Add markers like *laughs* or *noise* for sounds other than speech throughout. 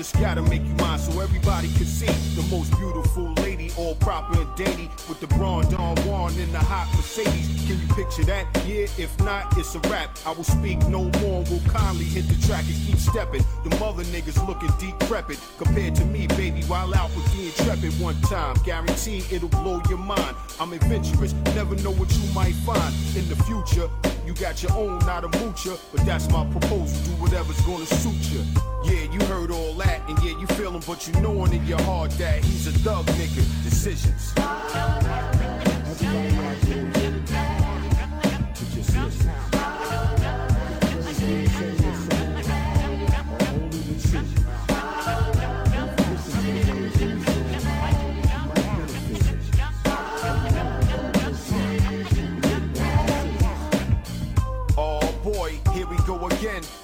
just gotta make you mine so everybody can see the most beautiful lady, all proper and dainty, with the brawn Don Juan in the hot Mercedes. Can you picture that? Yeah, if not, it's a wrap. I will speak no more, will kindly hit the track and keep stepping. The mother niggas looking decrepit compared to me, baby, while out with the intrepid one time. Guarantee it'll blow your mind. I'm adventurous, never know what you might find in the future. You got your own, not a moocher, but that's my proposal. Do whatever's gonna suit you. Yeah, you heard all that, and yeah, you feel him, but you knowing in your heart that he's a thug nigga. Decisions.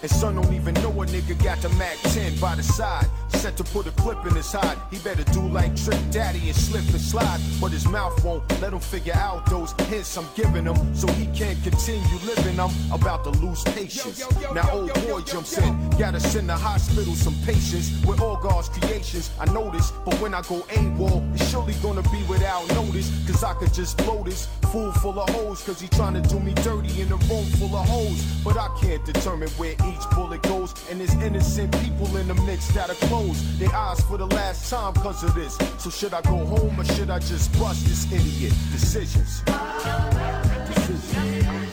And son don't even know a nigga got the Mac 10 by the side. Set to put a clip in his hide. He better do like Trick Daddy and slip and slide. But his mouth won't let him figure out those hints I'm giving him. So he can't continue living. I'm about to lose patience. Now old boy jumps in. Gotta send the hospital some patience. With all God's creations, I notice. But when I go AWOL, it's surely gonna be without notice. Cause I could just blow this fool full of hoes. Cause he trying to do me dirty in a room full of hoes. But I can't determine where each bullet goes. And there's innocent people in the mix that are closed. Their eyes for the last time cause of this. So should I go home or should I just bust this idiot? Decisions. Decisions,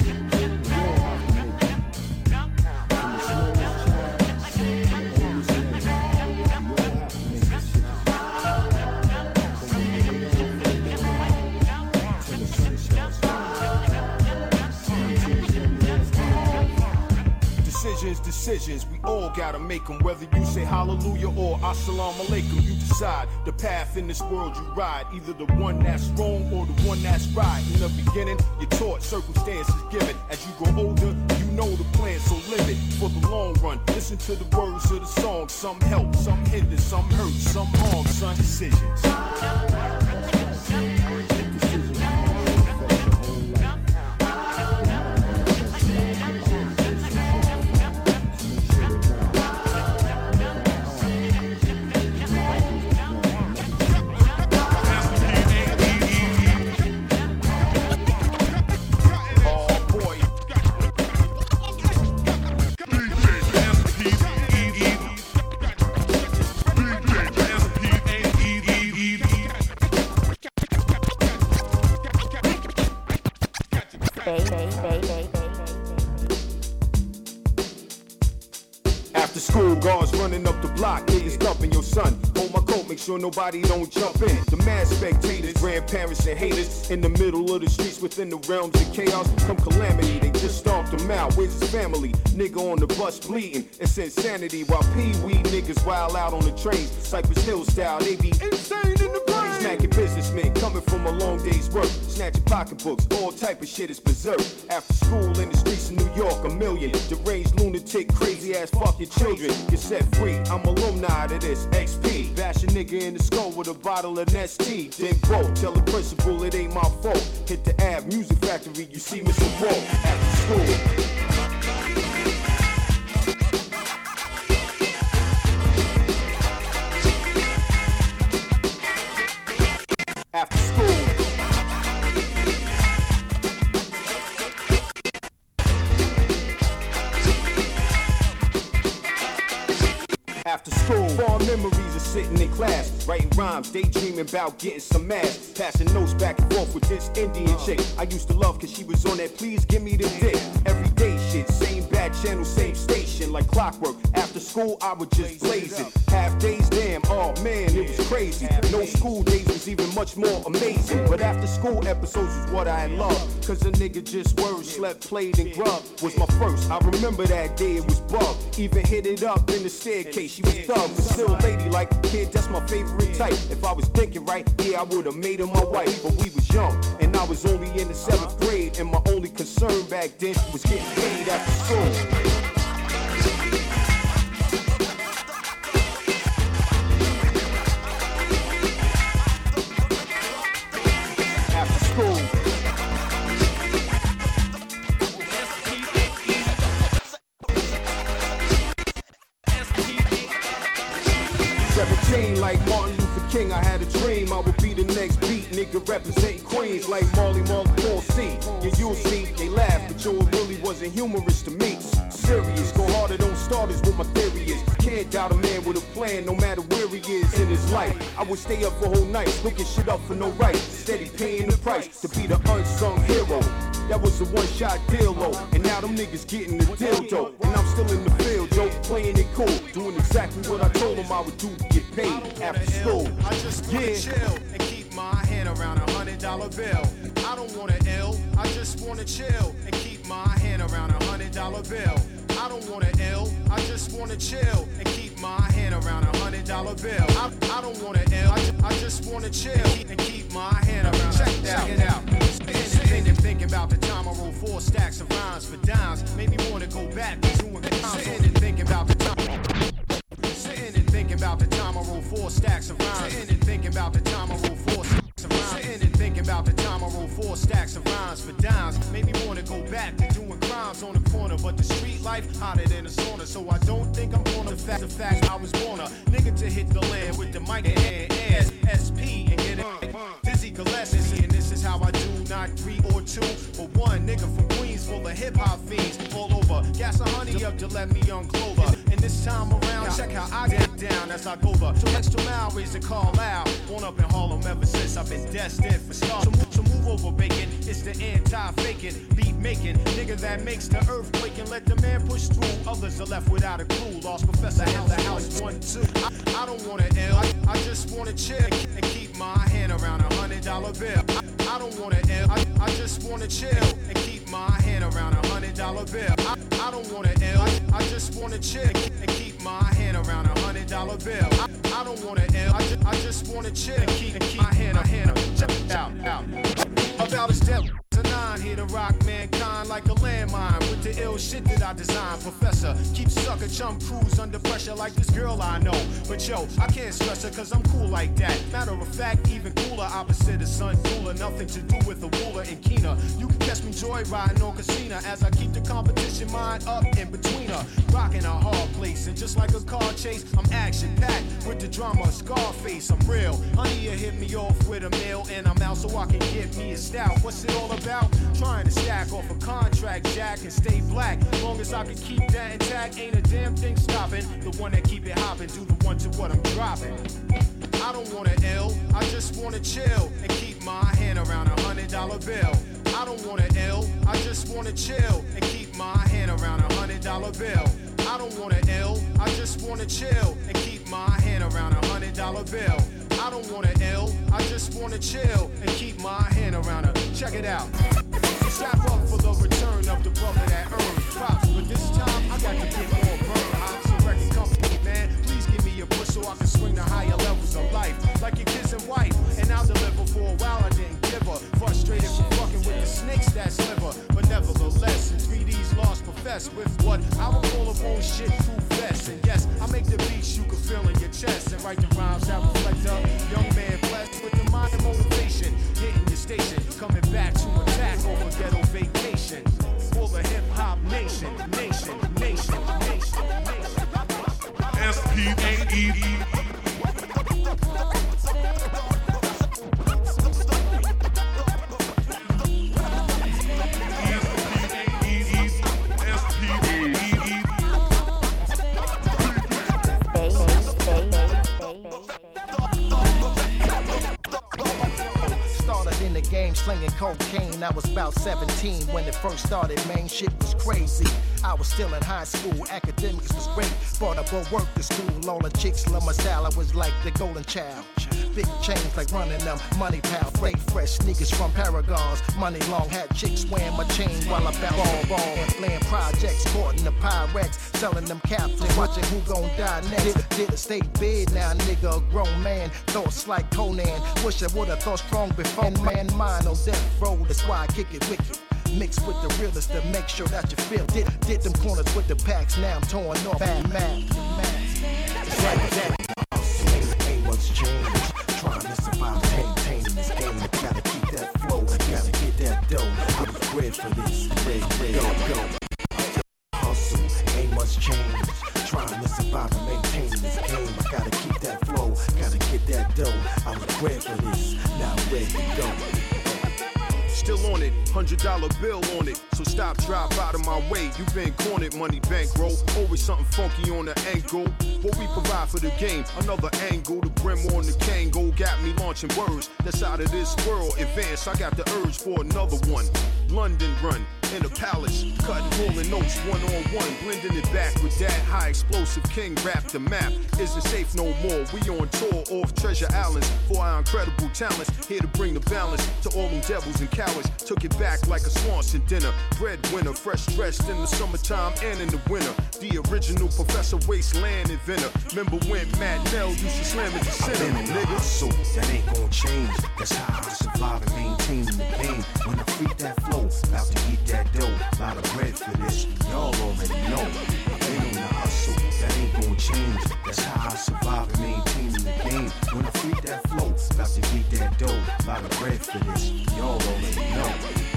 decisions, we all gotta make them. Whether you say hallelujah or assalamu alaikum, you decide the path in this world you ride. Either the one that's wrong or the one that's right. In the beginning, you're taught circumstances given. As you grow older, you know the plan, so live it for the long run. Listen to the words of the song. Some help, some hinder, some hurt, some harm, son. Decisions. Sure nobody don't jump in. The mad spectators, grandparents and haters in the middle of the streets within the realms of chaos. Come calamity, they just stomped him out. Where's his family? Nigga on the bus bleeding. It's insanity while Pee Wee niggas wild out on the trains. Cypress Hill style, they be insane. Smacking businessmen coming from a long day's work. Snatching pocketbooks, all type of shit is berserk. After school in the streets of New York, a million deranged lunatic, crazy ass fucking children get set free. I'm alumni to this XP. Bash a nigga in the skull with a bottle of Nestea. Then go tell the principal it ain't my fault. Hit the Ave Music Factory, you see Mr. Walt after school. Rhymes, daydreaming about getting some ass, passing notes back and forth with this Indian chick. I used to love cause she was on that please give me the dick. Everyday shit, same bad channel, same station, like clockwork. After school, I would just blaze it. Half days, damn, oh man, it was crazy. No school days was even much more amazing. But after school episodes was what I loved. Cause a nigga just worked, slept, played, and grubbed. Was my first. I remember that day, it was bug. Even hit it up in the staircase. She was thug, but still lady like. Kid, that's my favorite type. If I was thinking right, yeah, I would've made her my wife. But we was young, and I was only in the seventh grade. And my only concern back then was getting paid after school. Yo, it really wasn't humorous to me. Serious, go harder, don't start is what my theory is. Can't doubt a man with a plan, no matter where he is in his life. I would stay up for whole nights, looking shit up for no right. Steady paying the price to be the unsung hero. That was a one shot deal, though. And now them niggas getting the dildo. And I'm still in the field, yo, playing it cool. Doing exactly what I told them I would do to get paid after school. I just wanna yeah. chill and keep my hand around a hundred dollar bill. I don't wanna ill, I just wanna chill around a hundred dollar bill. I don't wanna ill, I just wanna chill and keep my hand around a hundred dollar bill. I, I don't wanna ill, I, just, I just wanna chill and keep my hand around. Check it out. Check it out. Sitting thinking about the time I rolled four stacks of rhymes for dimes, made me wanna go back to doing the. Sitting and thinking about the time. Sitting and thinking about the time I rolled four stacks of rhymes. Sitting and thinking about the time I rolled four stacks of rhymes. Sitting and thinking about the time I rolled four stacks of rhymes for dimes, made me wanna go back to doing crimes on the corner. But the street life hotter than a sauna, so I don't think I'm gonna fact the fact I was born a nigga to hit the land with the mic in hand, SP and get it. Dizzy Gillespie, and this is how I do, not three or two, but one nigga from Queens full of hip hop fiends all over. Gas a honey up to let me young Clover. And this time around, check how I get down as I go the so extra mile to call out. Born up in Harlem ever since I've been destined for stars. So move, so move over, bacon. It's the anti-faking, beat making nigga that makes the earthquake and let the man push through. Others are left without a clue. Large Professor held the house one two. I, I don't wanna ill, I, just wanna chill and keep my hand around a hundred dollar bill. I, I don't wanna ill, I, I just wanna chill and keep my hand around a hundred dollar bill. I, I don't wanna ill, I, I just wanna chill and keep my hand around a hundred dollar bill. I, I don't wanna ill, I, just, I just wanna chill and keep, and keep my hand, my hand, check out, out. About his death a nine here to rock mankind like a landmine with the ill shit that I designed. Professor, keep sucker chum crews under pressure like this girl I know. But yo, I can't stress her cause I'm cool like that. Matter of fact, even cooler, opposite of sun cooler. Nothing to do with the ruler and keener. You can catch me joyriding on casino as I keep the competition mind up in between her. Rocking a hard place, and just like a car chase, I'm action packed with the drama. Scarface, I'm real. Honey, you hit me off with a meal, and I'm out so I can get me a stout. What's it all about? About trying to stack off a contract, Jack, and stay black. Long as I can keep that intact, ain't a damn thing stopping. The one that keep it hopping, do the one to what I'm dropping. I don't wanna ill, I just wanna chill and keep my hand around a hundred dollar bill. I don't wanna ill, I just wanna chill and keep my hand around a hundred dollar bill. I don't wanna ill, I just wanna chill and keep my hand around a hundred dollar bill. I don't wanna ill, I just wanna chill and keep my hand around her. Check it out. Strap up for the return of the brother that earned props, but this time I got to get more burn. I'm so record company, man. Please give me a push so I can swing the higher levels of life, like your kids and wife. And I'll deliver for a while. I didn't give her, frustrated from fucking with the snakes that sliver, but nevertheless, in 3D's lost profess with what I would call a bullshit proof vest. And yes, I make the beats you can feel in your chest and write the rhymes that reflect a young man blessed with the mind and motivation. Hitting your station, coming back to attack over ghetto vacation. For the hip hop nation, nation, nation, nation, nation. Slinging cocaine. I was about 17 when it first started, man. Shit was crazy. I was still in high school, academics was great. Brought up a work to school, all the chicks love my style. I was like the golden child. Big chains like running them, money pal, freight fresh sneakers from Paragons. Money long hat chicks wearing my chain while I bounce ball ball and playing projects, courting the Pyrex, selling them caps and watching who gon' die next. Did, did a state bid now, nigga, a grown man. Thoughts like Conan, wish I would've thought strong before. Man, mine on death row, that's why I kick it wicked. Mixed with the realest to make sure that you feel. Did, did them corners with the packs, now I'm torn off. Bad man. It's like that. Bred for this. Red, red, go, go. Hustle, ain't much change. Trying to survive and maintain this game. I gotta keep that flow. Gotta get that dough. I was bred for this. Now ready to go still on it. Hundred dollar bill on it. So stop, drop out of my way. You been cornered, money bankroll. Always something funky on the ankle. What we provide for the game, another angle. The brim on the Kangol got me launching words that's out of this world. Advance, I got the urge for another one. London run in a palace, cutting rolling notes one on one, blending it back with that high explosive king rap. The map isn't safe no more. We on tour off Treasure Islands for our incredible talents. Here to bring the balance to all them devils and cowards. Took it back like a Swanson dinner. Breadwinner, fresh dressed in the summertime and in the winter. The original Professor Wasteland inventor. Remember when Matt Nell used to slam at the center, nigga? So that ain't gonna change. That's how I survive and maintain the game. When I freak that flow, about to eat that dough. Lot of bread for this, y'all already know. Been on the hustle, that ain't gonna change. That's how I survive and maintain the game. When I freak that flow, about to eat that dough. Lot of bread for this, y'all already know.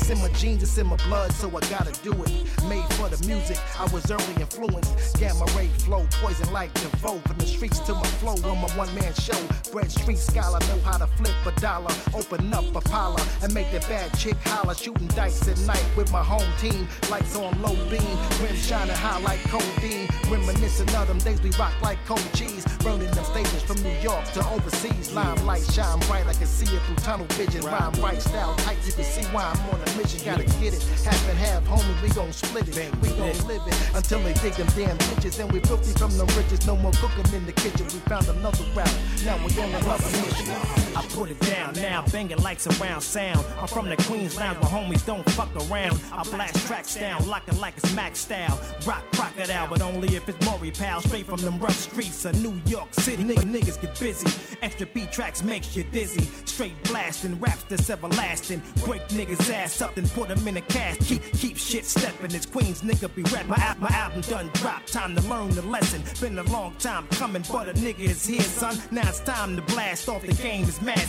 It's in my genes, it's in my blood, so I gotta do it. Made for the music, I was early influenced. Gamma ray flow, poison like DeVoe. From the streets to my flow on my one man show. Bread street scholar, know how to flip a dollar. Open up a parlor and make the bad chick holler. Shooting dice at night with my home team. Lights on low beam, rim shining high like codeine. Reminiscing of them days we rock like cold cheese. Burning them stages from New York to overseas. Limelight shine bright, I can see it through tunnel vision. Rhyme right, style tight, you can see why I'm on a mission. Gotta get it, half and half, homie, we gon' split it. We gon' live it until they dig them damn ditches. And we filthy from the riches, no more cooking in the kitchen. We found another route, now we're on another mission. I put it down now, banging like surround sound. I'm from the Queens Lounge, my homies don't fuck around. I blast tracks down, locking like it's Mac style. Rock crocodile, but only if it's Maury Pal. Straight from them rough streets of New York City. Nigga, niggas get busy. Extra beat tracks makes you dizzy. Straight blasting, raps that's everlasting. Break niggas ass up, and put them in a cast. Keep, keep shit stepping. It's Queens nigga be rap. My, my album done drop. Time to learn the lesson. Been a long time coming, but a nigga is here, son. Now it's time to blast off. The game is mad.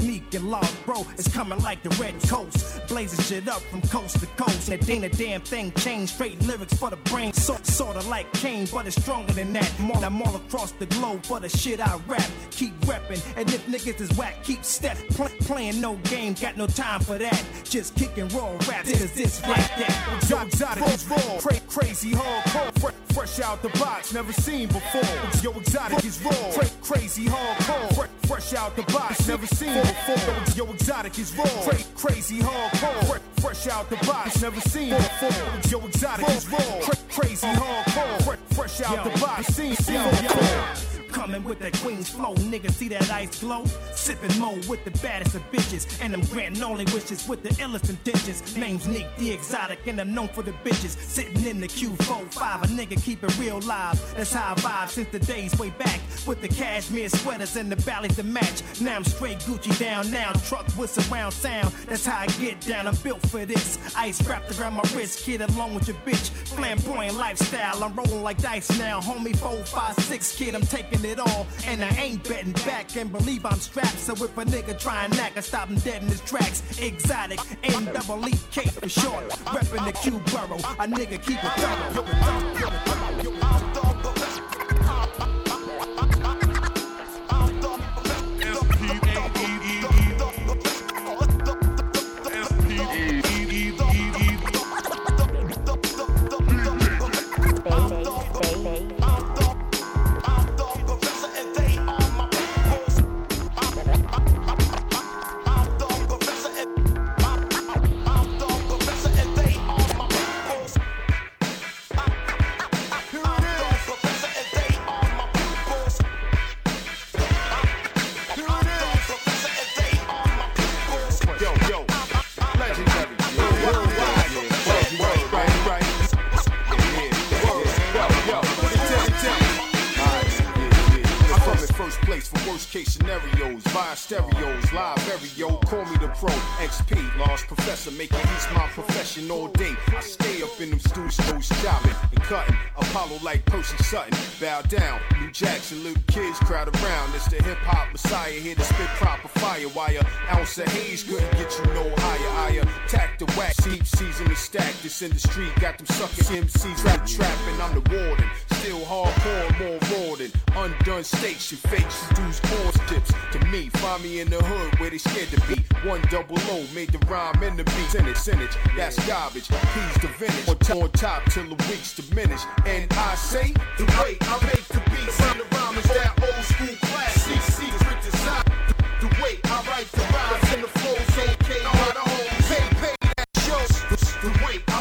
Neek and Log, bro. It's coming like the Red Coast. Blazing shit up from coast to coast. That ain't a damn thing changed. Straight lyrics for the brain. So, sorta like Kane, but it's stronger than that. I'm all across the globe for the shit I rap. Keep reppin'. And if niggas is whack, keep step. Play, playing no game, got no time for that. Just kicking raw raps. This, this, like that. Exotic raw, Cra- crazy hardcore, fresh out the box, never seen before. Yo, exotic is raw, Cra- crazy hardcore, Fre- fresh out the box, never seen before. Yo, exotic is raw, Cra- crazy hardcore, Fre- fresh out the box, never seen before. Yo, exotic is raw, Cra- crazy hardcore, Fre- fresh out the box, seen before. Coming with that Queen's flow, nigga, see that ice glow? Sipping mo with the baddest of bitches, and I'm granting only wishes with the illest intentions. Name's Neek, the exotic, and I'm known for the bitches. Sitting in the Q45, a nigga keep it real live. That's how I vibe since the days way back. With the cashmere sweaters and the valleys to match. Now I'm straight Gucci down now, truck with surround sound. That's how I get down, I'm built for this. Ice wrapped around my wrist, kid, along with your bitch. Flamboyant lifestyle, I'm rolling like dice now. Homie, four, five, six, kid, I'm taking it all. And I ain't betting back and believe I'm strapped. So if a nigga try and knack, I stop him dead in his tracks. Exotic, N double E K for short. Reppin' the Q borough, a nigga keep it thorough. Worst case scenarios. Via stereos, live yo. Call me the pro. XP, large professor, making he's my profession all day. I stay up in them studios, chopping and cutting. Apollo like Percy Sutton. Bow down, New Jackson, little kids crowd around. It's the hip hop messiah here to spit proper fire. A ounce of haze couldn't get you no higher. I attack the wax, deep season the stack. This in the street got them sucking MCs trap trapping. I'm the warden. Still hardcore, more than undone stakes. You fakes, you dudes corn tips. To me, find me in the hood where they scared to be. One double O made the rhyme in the beat. Senate, Senate, that's garbage. He's the vintage. On, on top till the weeks diminish. And I say, the way I make the beats and the rhyme is that old school classic. Secret design. The way I write the rhymes and the flow's okay. All the hoes pay, pay that show. The way I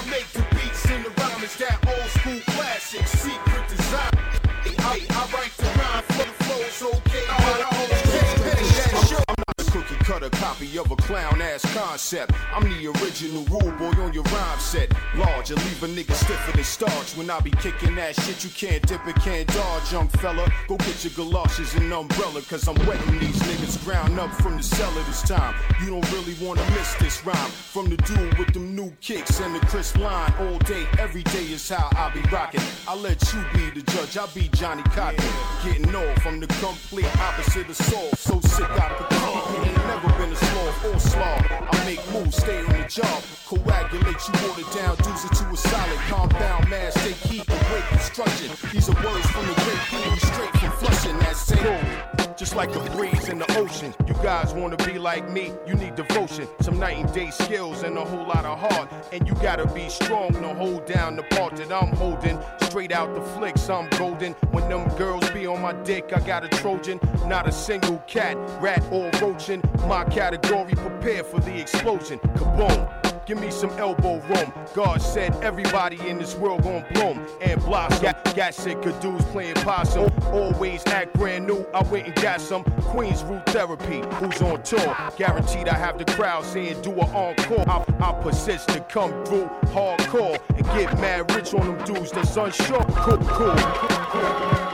copy of a clown ass concept. I'm the original rule boy on your rhyme set. Large, and leave a nigga stiffer than starch. When I be kicking that shit, you can't dip it, can't dodge, young fella. Go get your galoshes and umbrella, cause I'm wetting these niggas ground up from the cellar this time. You don't really wanna miss this rhyme. From the dude with them new kicks and the crisp line all day, every day is how I be rocking. I let you be the judge, I be Johnny Cotton. Getting off, I'm the complete opposite of Saul. So sick out the car, never been a sloth or slaw. I make moves, stay on the job. Coagulate you water down, deuce it to a solid compound mass. Take heat and break construction. These are words from the great King, straight from flushing that same. Just like a breeze in the ocean. You guys wanna be like me, you need devotion. Some night and day skills and a whole lot of heart. And you gotta be strong to hold down the part that I'm holding. Straight out the flicks, I'm golden. When them girls be on my dick, I got a Trojan. Not a single cat, rat, or roachin'. My category, prepare for the explosion. Kaboom. Give me some elbow room. God said everybody in this world gon' bloom and blossom. Got, got sick of dudes playing possum. Always act brand new. I went and got some Queens root therapy. Who's on tour? Guaranteed I have the crowd saying do an encore. I, I persist to come through hardcore and get mad rich on them dudes that's unsure. Cool, cool, cool.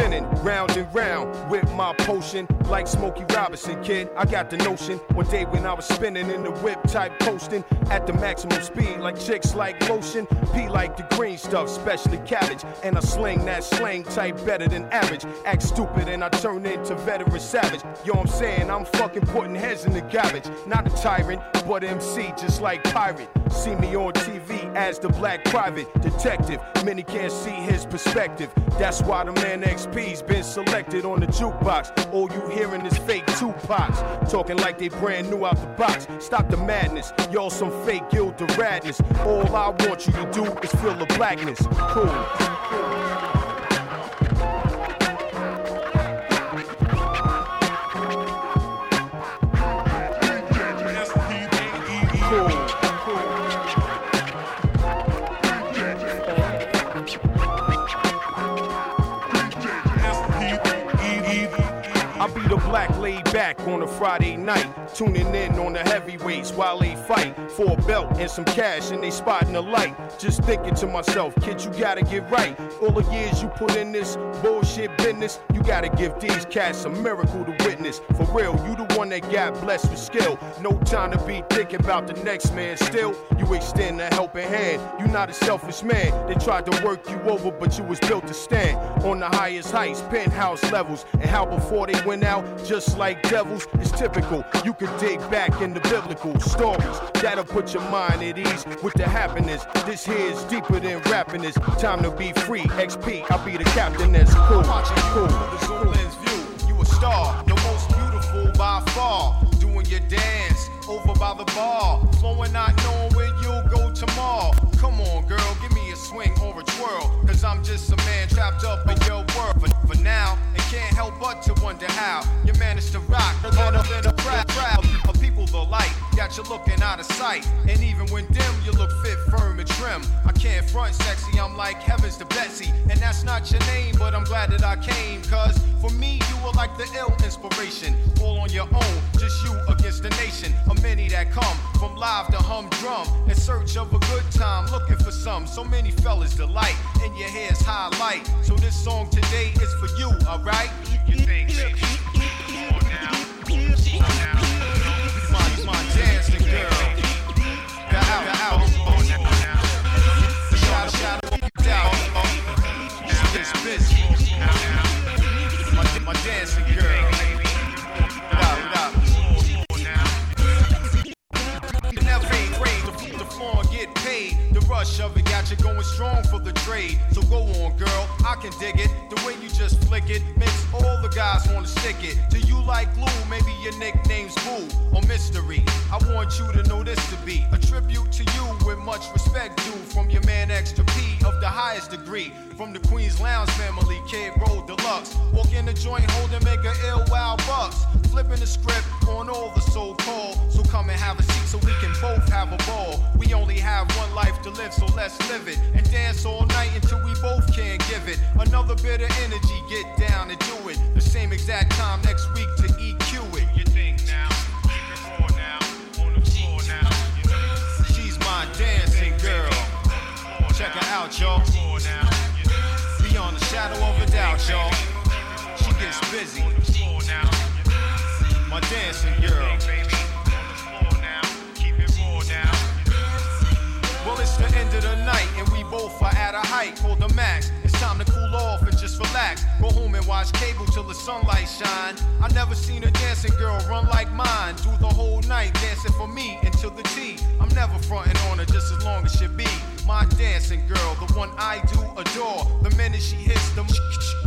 Spinning round and round with my potion, like Smokey Robinson, kid. I got the notion. One day when I was spinning in the whip type coasting at the maximum speed, like chicks like lotion. P like the green stuff, especially cabbage. And I sling that slang type better than average. Act stupid and I turn into veteran savage. Yo, I'm saying I'm fucking putting heads in the garbage. Not a tyrant, but MC just like pirate. See me on TV as the black private detective. Many can't see his perspective. That's why the man XP's been selected on the jukebox. All you hearing is fake Tupacs. Talking like they brand new out the box. Stop the madness. Y'all some fake guilt of radness. All I want you to do is feel the blackness. Cool. Black laid back on a Friday night, tuning in on the heavyweights while they fight for a belt and some cash and they spotting the light. Just thinking to myself, kid, you gotta get right. All the years you put in this bullshit business, you gotta give these cats a miracle to witness. For real, you the one that got blessed with skill. No time to be thinking about the next man. Still, you extend a helping hand. You not a selfish man. They tried to work you over, but you was built to stand on the highest heights, penthouse levels. And how before they went out, just like devils, it's typical. You can dig back in the biblical stories. That'll put your mind at ease with the happiness. This here is deeper than rapping is. Time to be free. XP, I'll be the captain that's cool. Watching Cool. The Zoom lens view, you a star, the most beautiful by far. Doing your dance over by the bar, flowing, not knowing where you'll go tomorrow. Come on, girl, give me a swing or a twirl, cause I'm just a man trapped up in your world. But for now, can't help but to wonder how you managed to rock harder than a crowd, crowd of people the light. Got you looking out of sight. And even when dim, you look fit, firm, and trim. I can't front sexy, I'm like heavens to Betsy. And that's not your name, but I'm glad that I came. Cause for me, you were like the ill inspiration. All on your own, just you against the nation. A many that come from live to humdrum. In search of a good time, looking for some. So many fellas delight, and your hair's highlight. So this song today is for you, alright? You think, My, my dancing girl. The out, the out. Shout, shout, out. My, my dancing girl. Rush of it got you going strong for the trade. So go on, girl. I can dig it. The way you just flick it makes all the guys wanna stick it. Do you like glue? Maybe your nickname's Boo or Mystery. I want you to know this to be a tribute to you with much respect due from your man Extra P of the highest degree. From the Queens Lounge family, Kid Roll Deluxe. Walk in the joint holding make a ill wild bucks. Flipping the script on all the so called. So come and have a seat so we can both have a ball. We only have one life to live, so let's live it. And dance all night until we both can't give it. Another bit of energy, get down and do it. The same exact time next week to EQ it. You think now? Keep it raw now. On the floor now. You know? She's my dancing girl. Check her out, y'all. Beyond the shadow of a doubt, y'all. She gets busy. My dancing girl. Both are at a height called the max. It's time to cool off and just relax. Go home and watch cable till the sunlight shine. I never seen a dancing girl run like mine. Do the whole night dancing for me until the tea. I'm never fronting on her just as long as she be. My dancing girl, the one I do adore. The minute she hits the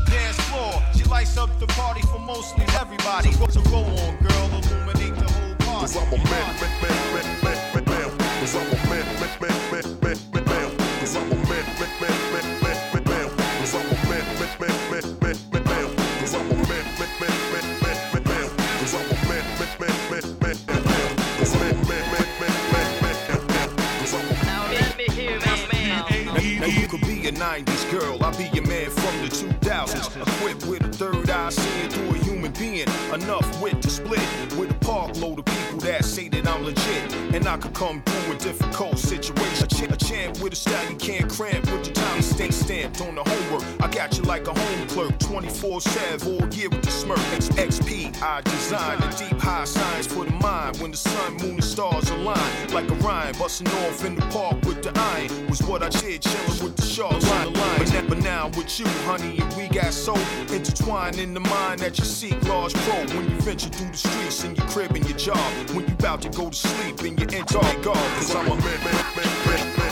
dance floor, she lights up the party for mostly everybody. So go on, girl, illuminate the whole party. Cause I'm a man, man, man, man, man, man. Cause I'm a man, man, man, man, man, a 90s girl, I'll be your man from the 2000s. Equipped with a third eye, seeing through a human being. Enough wit to split with a park load of people that say that I'm legit. And I could come through a difficult situation. A, ch- a champ with a style you can't cramp with your time stay stamped on the homework. I got you like a home clerk, 24 7, all year with the smirk. X- XP, I design the deep high science for the mind. When the sun, moon, and stars align, like a rhyme, busting off in the park with the iron. Was what I did, chilling with the sharks the line. But now, but now with you, honey, and we got so intertwined in the mind that you seek large pro. When you venture through the streets in your crib and your job, when you about to go to sleep and you enter my guard. Cause I'm a man, man, man, man.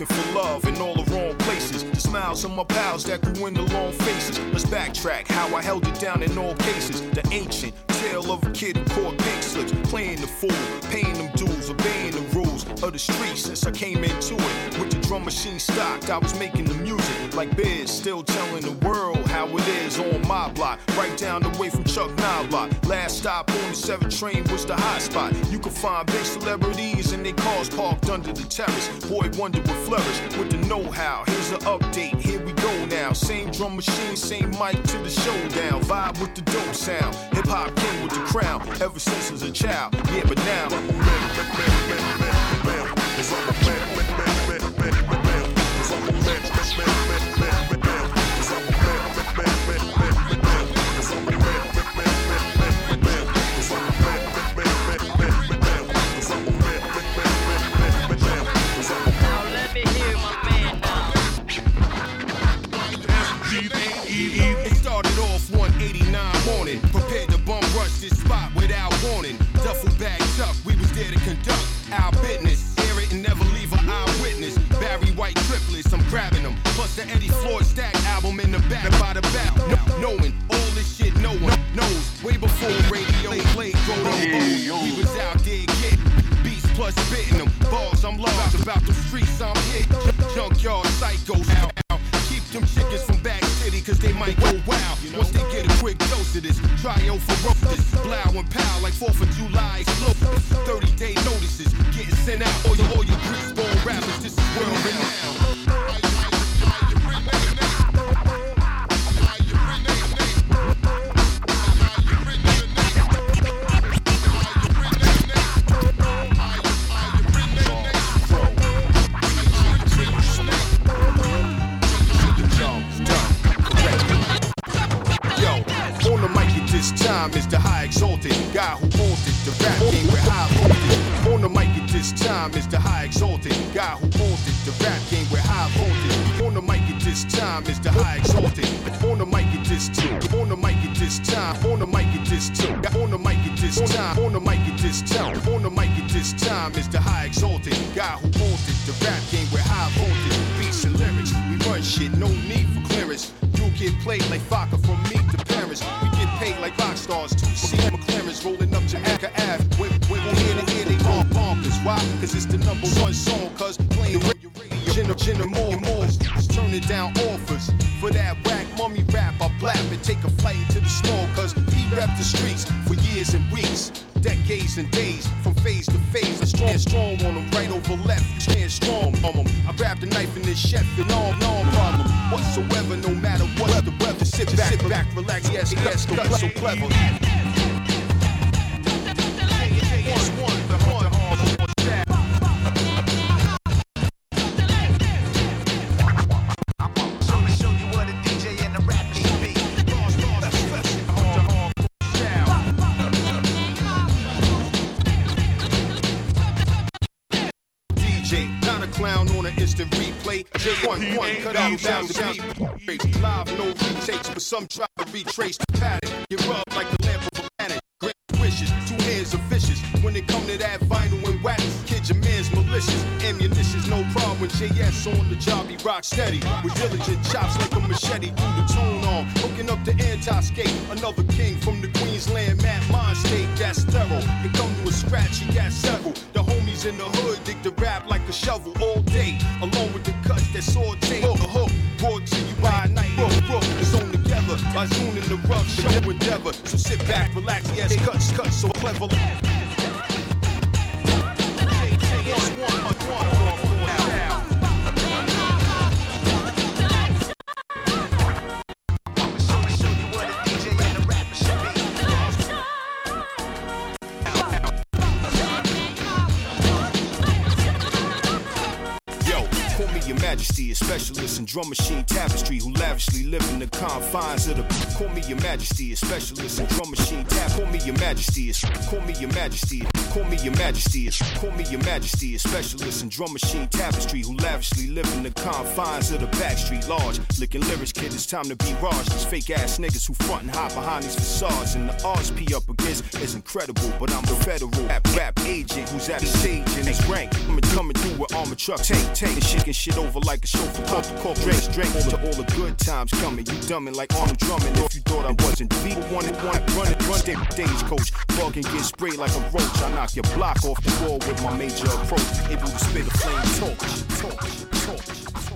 Looking for love in all the wrong places. The smiles of my pals that grew in the long faces. Let's backtrack how I held it down in all cases. The ancient tale of a kid who caught pink slips, playing the fool, paying them dues, obeying the rules of the streets since I came into it. With the drum machine stocked, I was making the music like Biz, still telling the world how it is on my block. Right down the way from Chuck Knobloch. Last stop on the 7 train was the hot spot. You could find big celebrities and they cars parked under the terrace. Boy Wonder would flourish with the know-how. Here's an update, here we go now. Same drum machine, same mic to the showdown. Vibe with the dope sound. Hip hop king with the crown. Ever since as a child, yeah, but now. Prepared to bum rush this spot without warning. Duffel bag tuck, we was there to conduct our the Eddie Floyd Stax album in the back by the back. No, knowing all this shit no one knows. Way before radio played Go to He was out there getting beats plus spitting them. Balls, I'm large about the streets I'm hit. Junkyard psychos out. Keep them chickens from back city cause they might go wild. Once they get a quick dose of this, trio for this. Blow and pow like 4th of July explosives. 30 day notices getting sent out. All your, all your greaseball rappers, this is world renowned. Time is the high exalted guy who wanted the rap game with high voltage. On the mic at this time is the high exalted guy who wanted the rap game with high voltage. On the mic at this time is the high exalted. On the mic at this time. On the mic at this time. On the mic at this time. On the mic at this time. On the mic at this time. On the mic at this time is the high exalted guy who wanted the rap game with high voltage. Beats and lyrics, we run shit, no need for clearance. You get played like vodka from me to Paris. We paid like rock stars. Two C McLaren's rolling up Jamaica Ave. When, when we hear the ear, they all bonkers. Why? Cause it's the number one song. Cause playing your radio. Jenna, Jenna Moore, Moore's turning down offers. For that whack mummy rap, I blap and take a flight into the snow. Cause rap the streets for years and weeks. Decades and days, from phase to phase, I strong, strong on them, right over left, stand strong on them. I grab the knife in this chef and all, no problem whatsoever, no matter what the weather. Sit back, sit back, relax, yes, yes, so, so clever. DJ, out down the beat. Live, no retakes, but some try to retrace the pattern. Get rubbed like the lamp of a planet. Great wishes, two hands are vicious. When it come to that vinyl and wax, kid your man's malicious. Ammunition's no problem. When JS on the job, he rock steady. With diligent chops like a machete through the tune on. Hooking up the anti-skate. Another king from the Queensland, Matt Mind State. That's thorough. It come to a scratch, he got several. The homies in the hood dig the rap like a shovel all day. Along with the cuts that saute the hook. Brought to you by night. Rook, rook, it's on together. By Zoom in the rough show endeavor. So sit back, relax, yes, cuts, cuts so clever. Yo, majesty, a specialist in drum machine tapestry who lavishly live in the confines of the. Call me your majesty, a specialist in drum machine tap. Call me your majesty, call me your majesty, call me your majesty, call me your majesty, a specialist in drum machine tapestry who lavishly live in the confines of the backstreet large. Licking lyrics, kid, it's time to be Raj. These fake ass niggas who front and hide behind these facades. And the odds P up against is incredible, but I'm the federal rap, rap agent who's at the stage in his rank. I'm coming through with armor truck, take, take, and shaking shit over like a chauffeur. Talk to corp, drink, drink to all the good times coming. You dumbing like Arnold Drummond if you thought I wasn't. Beat one and one, run it, run stage, stagecoach. Bug and get sprayed like a roach. Knock your block off the wall with my major approach. Able to spit a flame torch, torch, torch.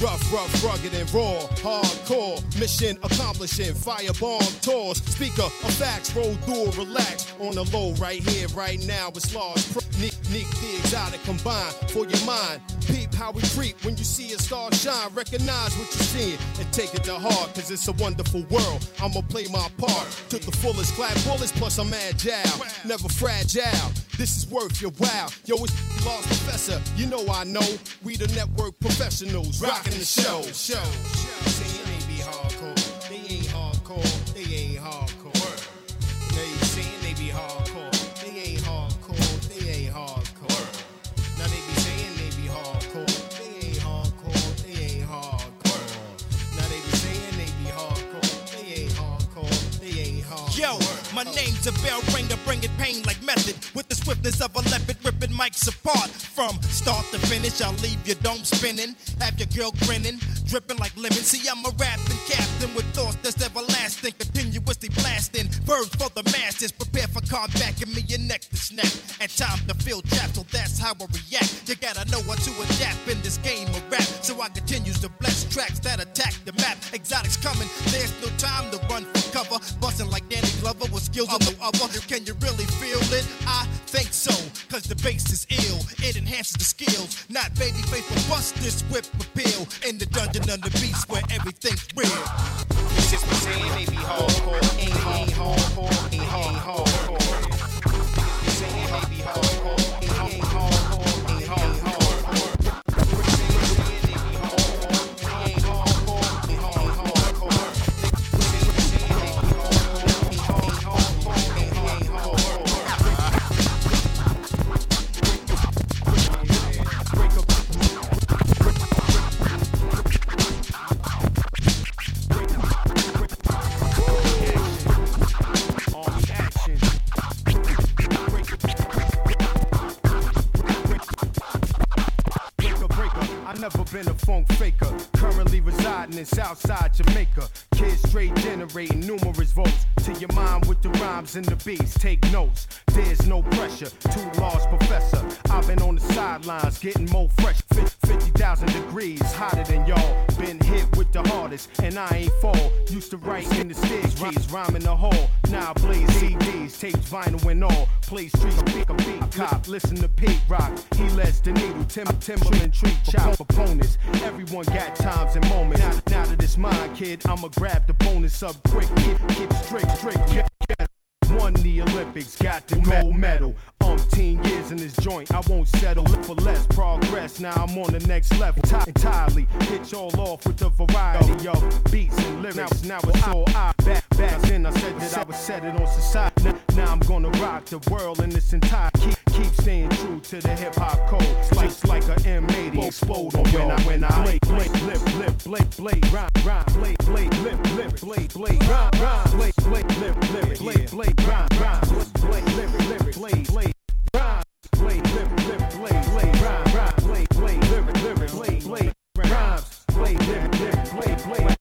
Rough, rough, rugged and raw, hardcore, mission accomplishing, firebomb tours, speaker of facts, roll through, relax, on the low right here, right now, it's large, pro, Nick, neat, the exotic combine for your mind, peep how we creep when you see a star shine, recognize what you're seeing and take it to heart, cause it's a wonderful world, I'ma play my part to the fullest, clap bullets, plus I'm agile, never fragile, this is worth your while, yo, it's Large Professor, you know I know, we the network professionals, rocking the show. Show. My name's a bell ringer, bringing pain like method. With the swiftness of a leopard, ripping mics apart from start to finish. I'll leave your dome spinning, have your girl grinning, dripping like lemon. See, I'm a rapping captain with thoughts that's everlasting, continuously blasting. Bird for the masses, prepare for combat, give me your neck to snap. And time to feel trapped, so that's how I react. You gotta know what to adapt in this game of rap. So I continue to bless tracks that attack the map. Exotics coming, there's no time to skills wonder. Can you really feel it? I think so, cause the bass is ill. It enhances the skills. Not baby face, but bust this whip blade lip lip blade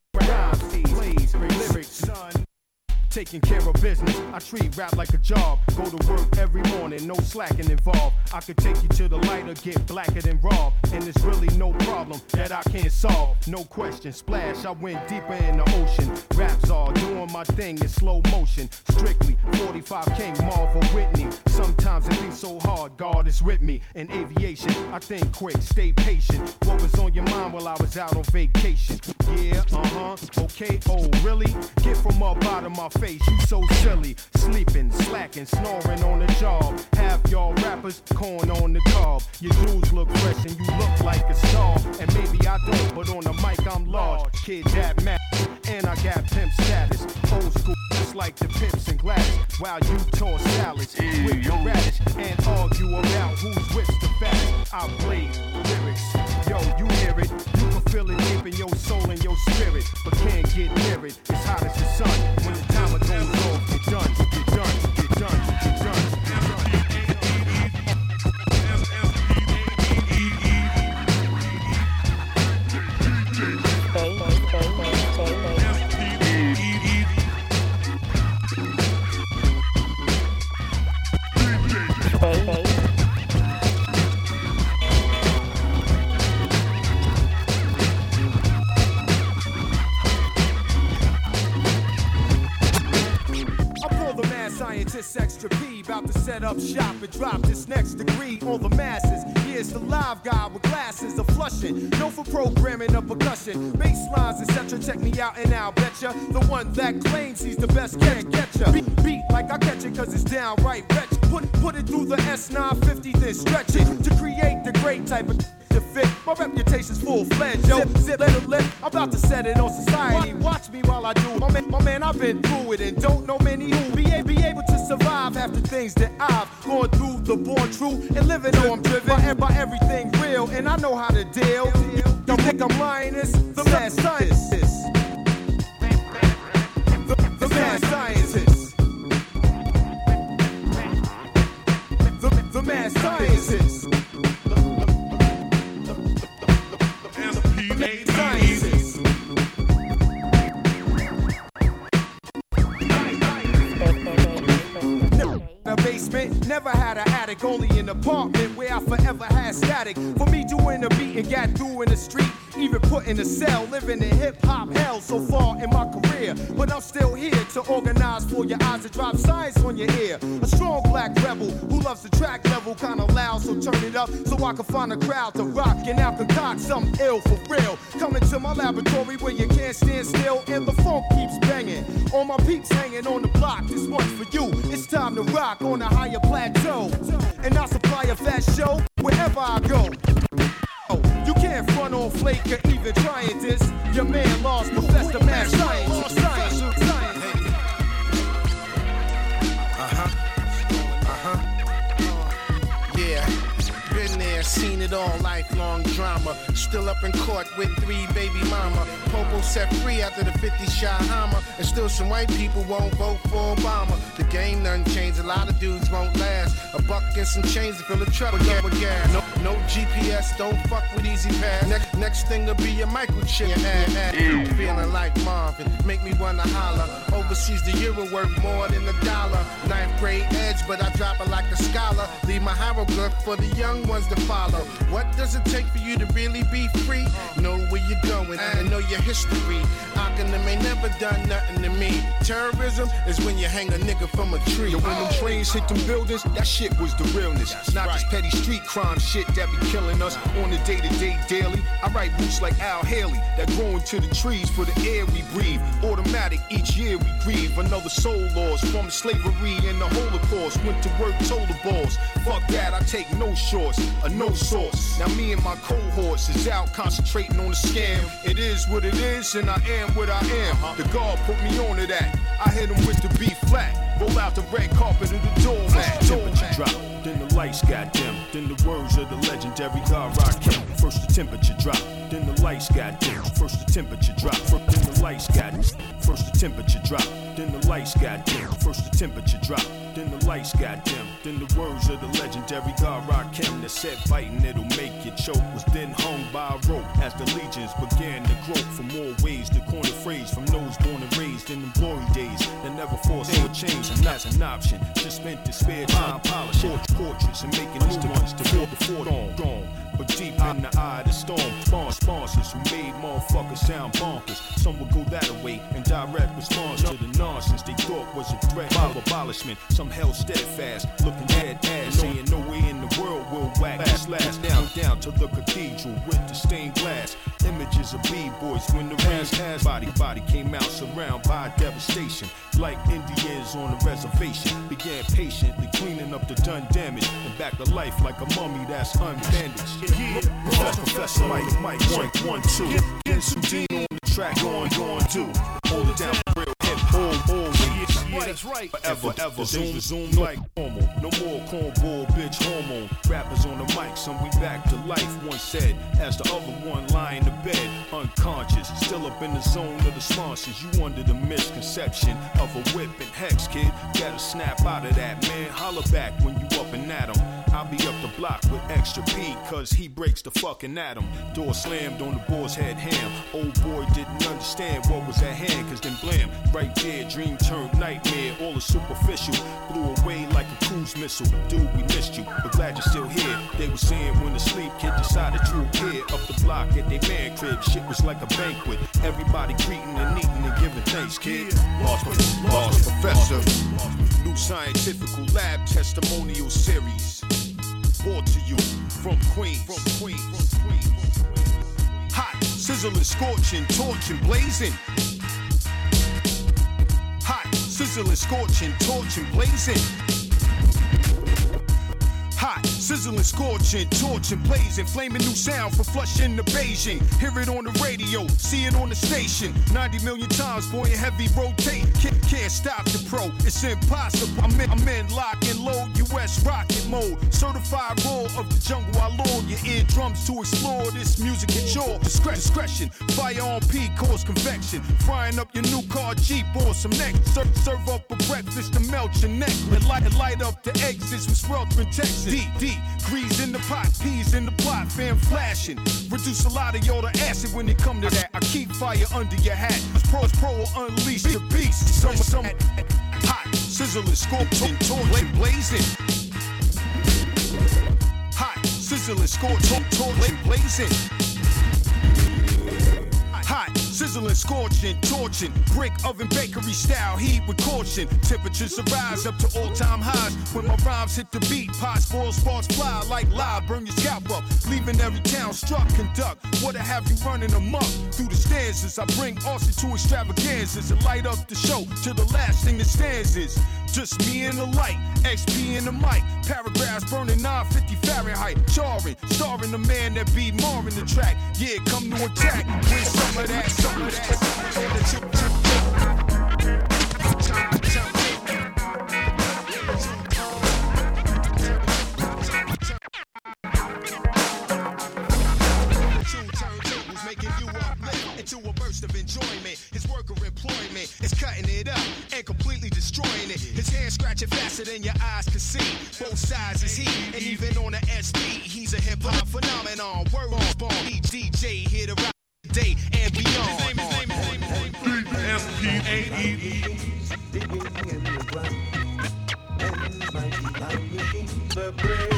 taking care of business. I treat rap like a job. Go to work every morning, no slacking involved. I could take you to the light or get blacker than raw. And it's really no problem that I can't solve. No question, splash, I went deeper in the ocean. Raps all doing my thing in slow motion. Strictly 45 King Marvel Whitney. Sometimes it be so hard, God is with me. In aviation, I think quick, stay patient. What was on your mind while I was out on vacation? Yeah, uh huh, okay, oh really? Get from up out of my face, you so silly. Sleeping, slacking, snoring on the job. Half y'all rappers, corn on the cob. Your dudes look fresh and you look like a star. And maybe I don't, but on the mic I'm large. Kid that matters, and I got pimp status. Old school, just like the pimps and Gladys. While you toss salads with your radish and argue about whose whips the fattest. I blaze lyrics, yo, you hear it. You can feel it deep in your soul and your spirit, but can't get near it. It's hot as the sun. When the scientist extra P, about to set up shop and drop this next degree on the masses. Here's the live guy with glasses of flushing, known for programming of percussion, bass lines, etc. Check me out and I'll betcha the one that claims he's the best can't get ya. Beat, beat like I catch it cause it's downright wretch. Put put it through the S950, then stretch it to create the great type of to fit. My reputation's full fledged, yo. Zip, zip, let it lip. I'm about to set it on society. Watch me while I do it. My man, my man, I've been through it and don't know many who be, be able to survive after things that I've gone through. The born true and living know I'm driven by, by everything real, and I know how to deal. You think I'm lying? This the mad scientist. Attic, only an apartment I forever had static. For me, doing a beat and got through in the street, even put in a cell, living in hip hop hell so far in my career. But I'm still here to organize for your eyes to drop science on your ear. A strong black rebel who loves the track level, kinda loud, so turn it up so I can find a crowd to rock and out concoct something ill for real. Coming to my laboratory where you can't stand still and the funk keeps banging. All my peeps hanging on the block, this one's for you. It's time to rock on a higher plateau. And I'll supply a fast show wherever I go. Oh, You can't front on flake or even trying this. Your man Large Professor Mad. Science. It all, lifelong drama. Still up in court with three baby mama. Popo set free after the 50 shot hammer. And still some white people won't vote for Obama. The game done changed, a lot of dudes won't last. A buck and some chains to fill the truck with gas. No, no GPS, don't fuck with easy pass. Next, next thing will be a microchip. Yeah, yeah, yeah. Feeling like Marvin, make me wanna holler. Overseas, the euro worth more than a dollar. Ninth grade edge, but I drop it like a scholar. Leave my hieroglyph for the young ones to follow. What does it take for you to really be free? Know where you're going and know your history. Acronym ain't never done nothing to me. Terrorism is when you hang a nigga from a tree. Yo, when them trains hit them buildings, that shit was the realness. Not this petty street crime shit that be killing us on the day to day daily. I write roots like Al Haley that grow into the trees for the air we breathe. Automatic, each year we grieve. Another soul lost from slavery and the Holocaust. Went to work, told the boss. Fuck that, I take no shorts, a no source. Now me and my cohorts is out concentrating on the scam. It is what it is, and I am what I am. The God put me on onto that. I hit him with the B flat. Roll out the red carpet of the door mat. temperature drop, then the lights got dim, then the words of the legendary God Rakim. First the temperature drop, then the lights got dim. First the temperature drop, then the lights got dim. First the temperature drop, then the lights got dim. First the temperature drop, then the lights got dim. Then the words of the legendary God Rakim that said biting it'll make you choke was then hung by a rope as the legions began to grow from more ways. The corner phrase from those born and raised in the glory days that never forced or change, and that's an option. Just spent the spare time polishing portraits and making new ones to build the fort on. Gone. But deep in the eye of the storm, spawn sponsors who made motherfuckers sound bonkers. Some would go that way in direct response to the nonsense they thought was a threat of abolishment. Some held steadfast, looking dead ass, saying no way in will whack this last. Down, down to the cathedral with the stained glass. Images of B-boys when the rain has body, body came out surrounded by devastation. Like Indians on a reservation, began patiently cleaning up the done damage and back to life like a mummy that's unbandaged. Yeah. Professor, Professor Mike, Mike, one, one, two. Get Sudine on the track, going, going, two. Hold it down, real hip hop, always. Yeah, that's right. Forever, ever. Zoom, zoom like normal. No more cornball, bitch hormone. Rappers on the mic, some we back to life. One said, as the other one lying in bed, unconscious. Still up in the zone of the sponsors. You under the misconception of a whip and hex, kid. Gotta snap out of that, man. Holler back when you up and at 'em. I'll be up the block with extra P, cause he breaks the fucking atom. Door slammed on the boy's head ham. Old boy didn't understand what was at hand, cause then blam, right there, dream turned nightmare. All the superficial blew away like a cruise missile. Dude, we missed you, but glad you're still here. They were saying when the sleep kid decided to appear up the block at their man crib. Shit was like a banquet. Everybody greeting and eating and giving thanks, kid. Large, Large Professor. New scientific lab testimonial series. Brought to you from Queens. From Queens. From Queens. Hot, sizzling, scorching, torching, blazing. Hot, sizzling, scorching, torching, blazing. Sizzling, scorching, torching, blazing, flaming new sound for flushing the Beijing. Hear it on the radio, see it on the station. 90 million times, boy, in heavy rotate. Can't, can't stop the pro, it's impossible. I'm in, I'm in lock and load, US rocket mode. Certified roar of the jungle, I lure your eardrums to explore this music at your discre- discretion. Fire on P, cause convection. Frying up your new car Jeep or some neck. Serve, serve up a breakfast to melt your neck. And light, and light up the exits with sweltering Texas. Deep, deep, heat. Grease in the pot, peas in the plot, fan flashing. Reduce a lot of y'all to acid when it come to that. I keep fire under your hat. Pros Pro will unleash the beast. Some, some hot, sizzling, scorching, torch, blazing. Hot, sizzling, scorching, torch, blazing. Sizzling, scorching, torching. Brick oven bakery style, heat with caution. Temperatures rise up to all time highs. When my rhymes hit the beat, pots boil, sparks fly like live. Burn your scalp up, leaving every town struck. Conduct, what have you running amok through the stanzas. I bring Austin to extravaganzas and light up the show to the last thing that stands is just me and the light. XP in the mic, paragraphs burning 950 Fahrenheit. Charring, starring the man that be more in the track. Yeah, come to attack. with some of that, into a burst of enjoyment. His work of employment is cutting it up and completely destroying it. His hand scratching faster than your eyes can see. Both sides is he, and even on the SP, We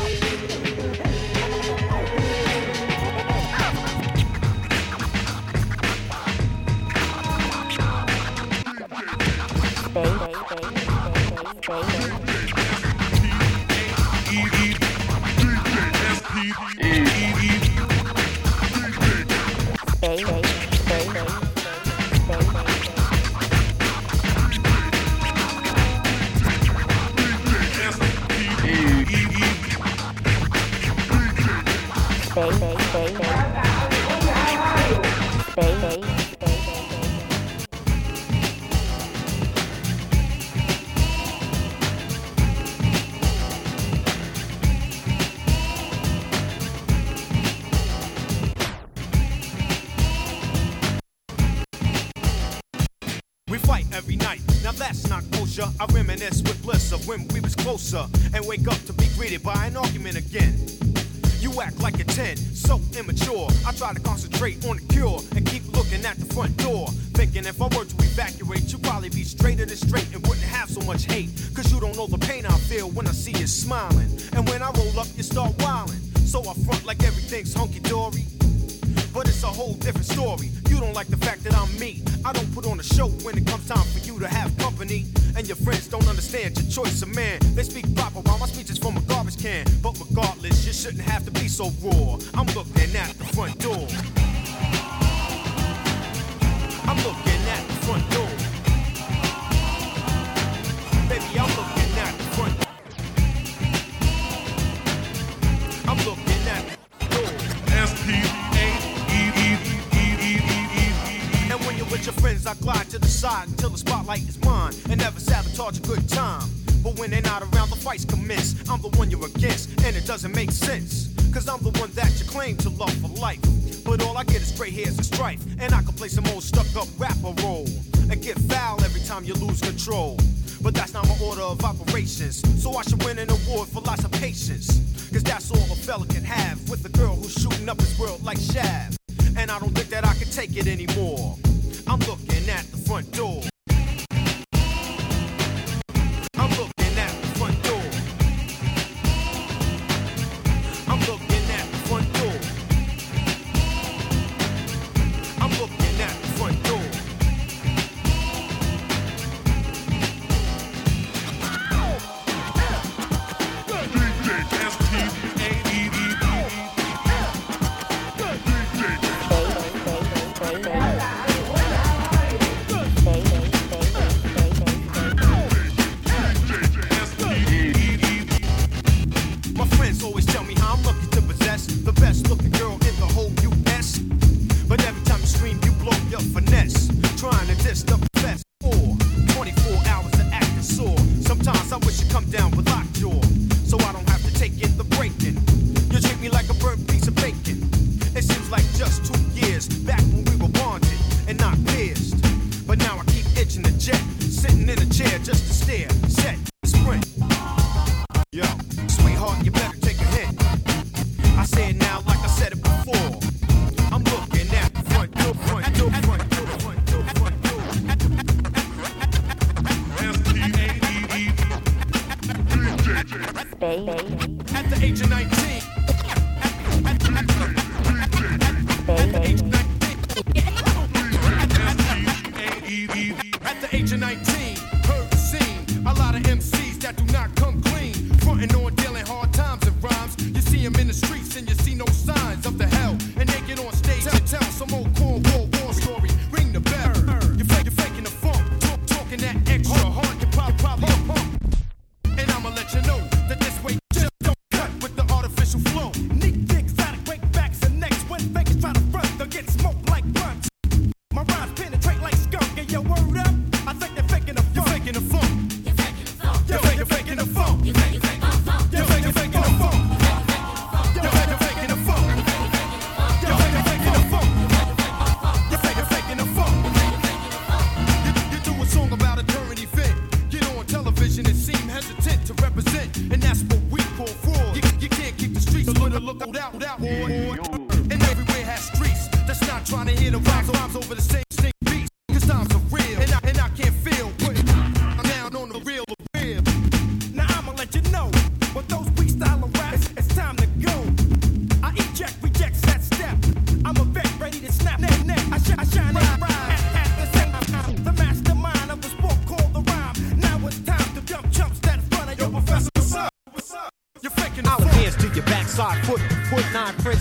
Cause I'm the one that you claim to love for life. But all I get is gray hairs and strife. And I can play some old stuck up rapper role. And get foul every time you lose control. But that's not my order of operations. So I should win an award for lots of patience. Cause that's all a fella can have with a girl who's shooting up his world like Shaft. And I don't think that I can take it anymore. I'm looking at the front door.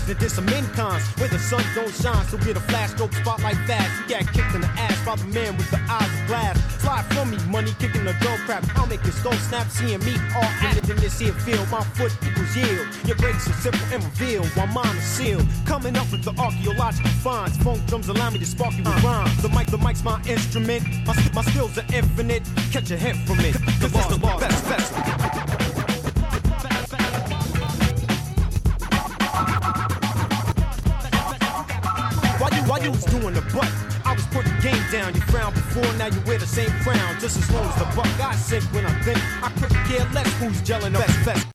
that there's some incons where the sun don't shine. So get a flash dope spotlight fast. You got kicked in the ass by the man with the eyes of glass. Fly from me, money kicking the girl crap. I'll make this stone snap, seeing me all added in this here field. My foot equals yield. Your brakes are simple and revealed while mine is sealed. Coming up with the archaeological finds. Funk drums allow me to spark you with rhymes. The mic, the mic's my instrument. My, my skills are infinite. Catch a hint from it. Cause the bars, the bars, best, best. Just as long as the buck. I sink when I think, I couldn't care less who's gelling the best, best.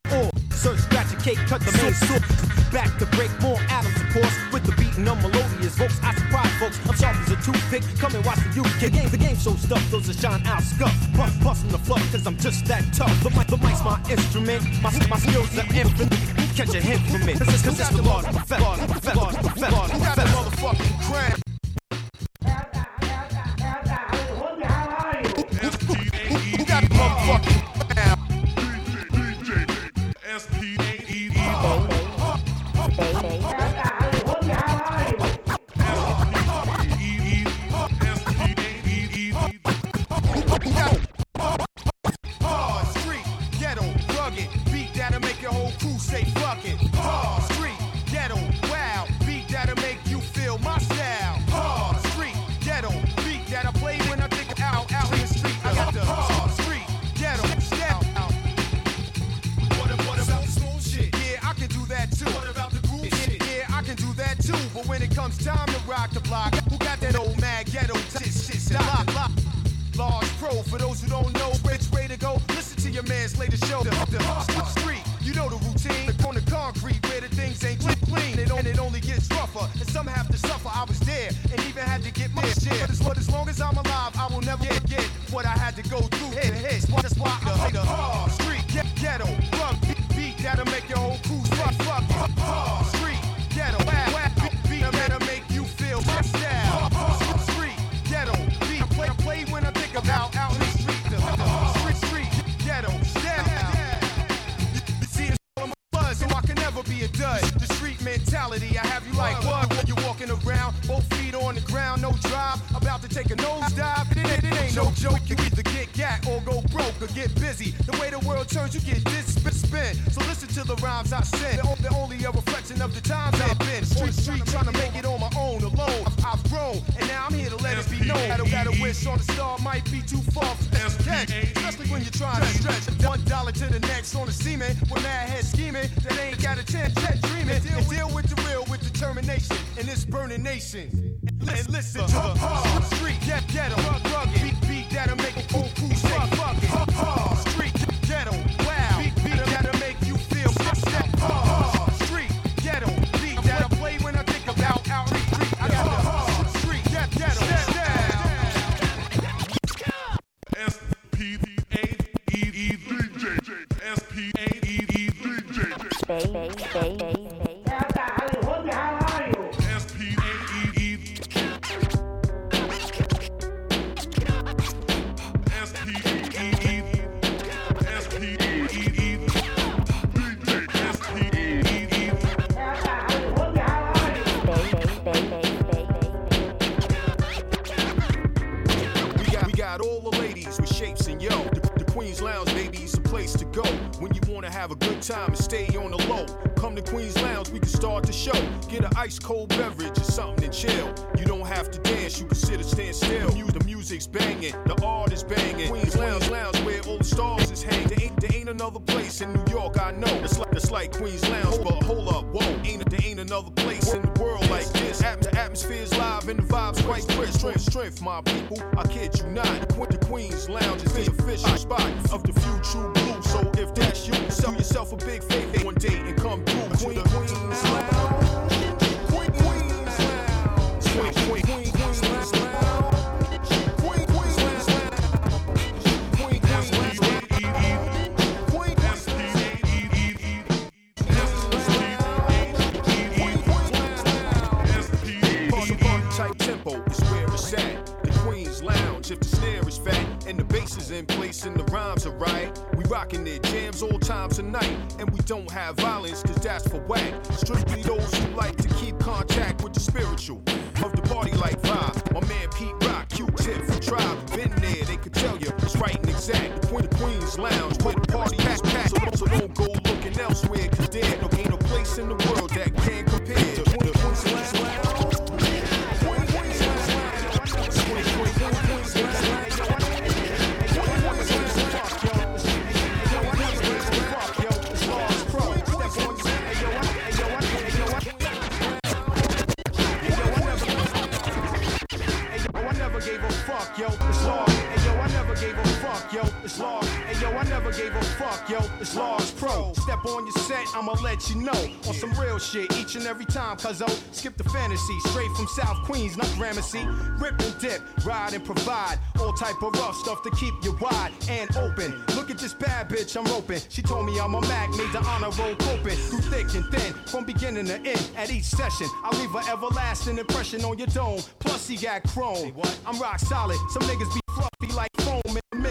It's large pro. Step on your set, I'ma let you know. On some real shit, each and every time, cuz oh, skip the fantasy. Straight from South Queens, not Gramercy. Rip and dip, ride and provide. All type of rough stuff to keep you wide and open. Look at this bad bitch I'm roping. She told me I'm a Mac, made the honor roll coping. Through thick and thin, from beginning to end. At each session, I leave an everlasting impression on your dome. Plus, he got chrome. I'm rock solid. Some niggas be fluffy like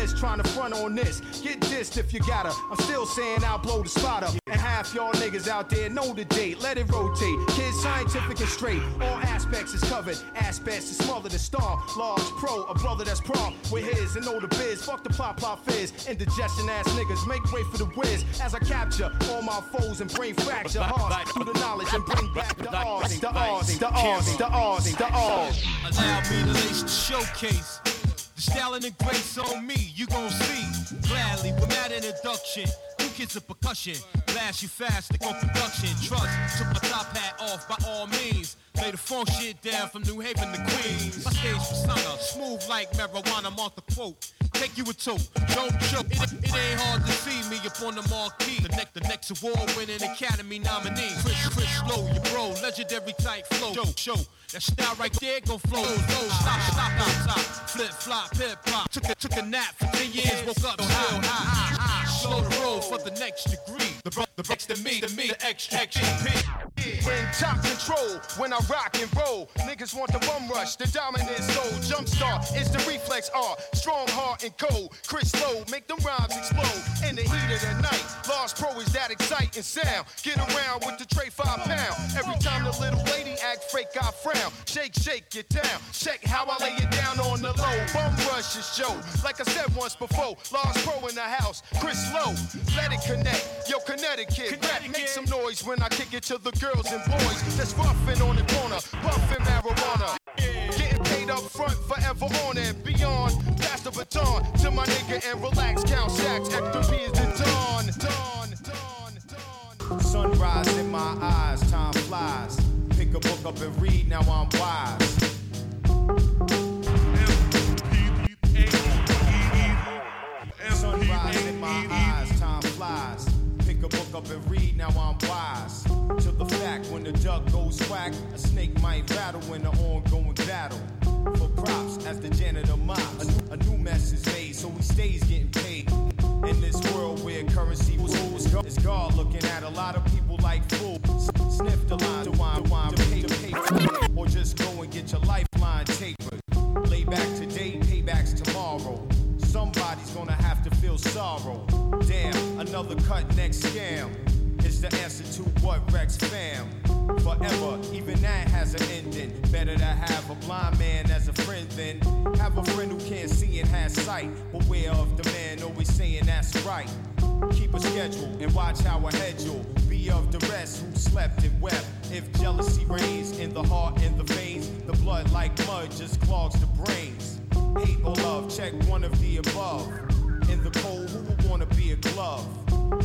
trying to front on this. Get dissed if you gotta. I'm still saying I'll blow the spot up. And half y'all niggas out there know the date. Let it rotate. Kids scientific and straight. All aspects is covered. Aspects is smaller than star. Large pro, a brother that's pro with his and know the biz. Fuck the plot plot fizz. Indigestion ass niggas make way for the whiz. As I capture all my foes and brain fracture hearts through the knowledge and bring back the R's, the R's, the R's, the R's, the R's. Allow me to showcase. The styling and grace on me, you gon' see. Gladly, with that introduction. New kids of percussion. Blast you fast, stick on production. Trust, took my top hat off by all means. Lay the phone shit down from New Haven to Queens. My stage persona, smooth like marijuana, Martha quote. Take you a two, don't choke. It, it ain't hard to see me up on the marquee. The next, the next award-winning Academy nominee. Chris, Chris Low, your bro, legendary type flow. Show, show, that style right there gon' flow. Low, stop, stop, on top. Flip, flop, hip hop. Took a, took a nap for 10 years, woke up still high. Slow the road for the next degree. The, bro- the next to me, to me, the extra, extra In top control when I rock and roll. Niggas want the bum rush, the dominant soul. Jumpstart is the reflex R. Strong heart and cold. Chris Low, make them rhymes explode. In the heat of the night, Large Pro is that exciting sound. Get around with the tray five pound. Every time the little lady act fake, I frown. Shake, shake it down. Check how I lay it down on the low. Bum rush is show. Like I said once before, Large Pro in the house. Chris Low, let it connect. Yo, Connecticut, rap, make some noise when I kick it to the girls and boys that's roughing on the corner, puffing marijuana. Getting paid up front, forever on and beyond. Pass the baton to my nigga and relax. Count sacks, extra P is the dawn. Dawn, dawn, dawn. Sunrise in my eyes, time flies. Pick a book up and read, now I'm wise. Up and read, now I'm wise. To the fact, when the duck goes quack, a snake might rattle in the ongoing battle. For props, as the janitor mops, a new, a new mess is made, so he stays getting paid. In this world where currency was always is God looking at a lot of people like fools. Sniff the line to wine, wine, pay to pay, or just go and get your lifeline tapered. Lay back today, paybacks tomorrow. Somebody's gonna have to feel sorrow. Damn, another cut next scam is the answer to what Rex fam. Forever, even that has an ending. Better to have a blind man as a friend than have a friend who can't see and has sight. Beware of the man always saying that's right. Keep a schedule and watch how ahead you'll be of the rest who slept and wept. If jealousy reigns in the heart and the veins, the blood like mud just clogs the brains. Hate or love, check one of the above. In the cold, who would wanna be a glove?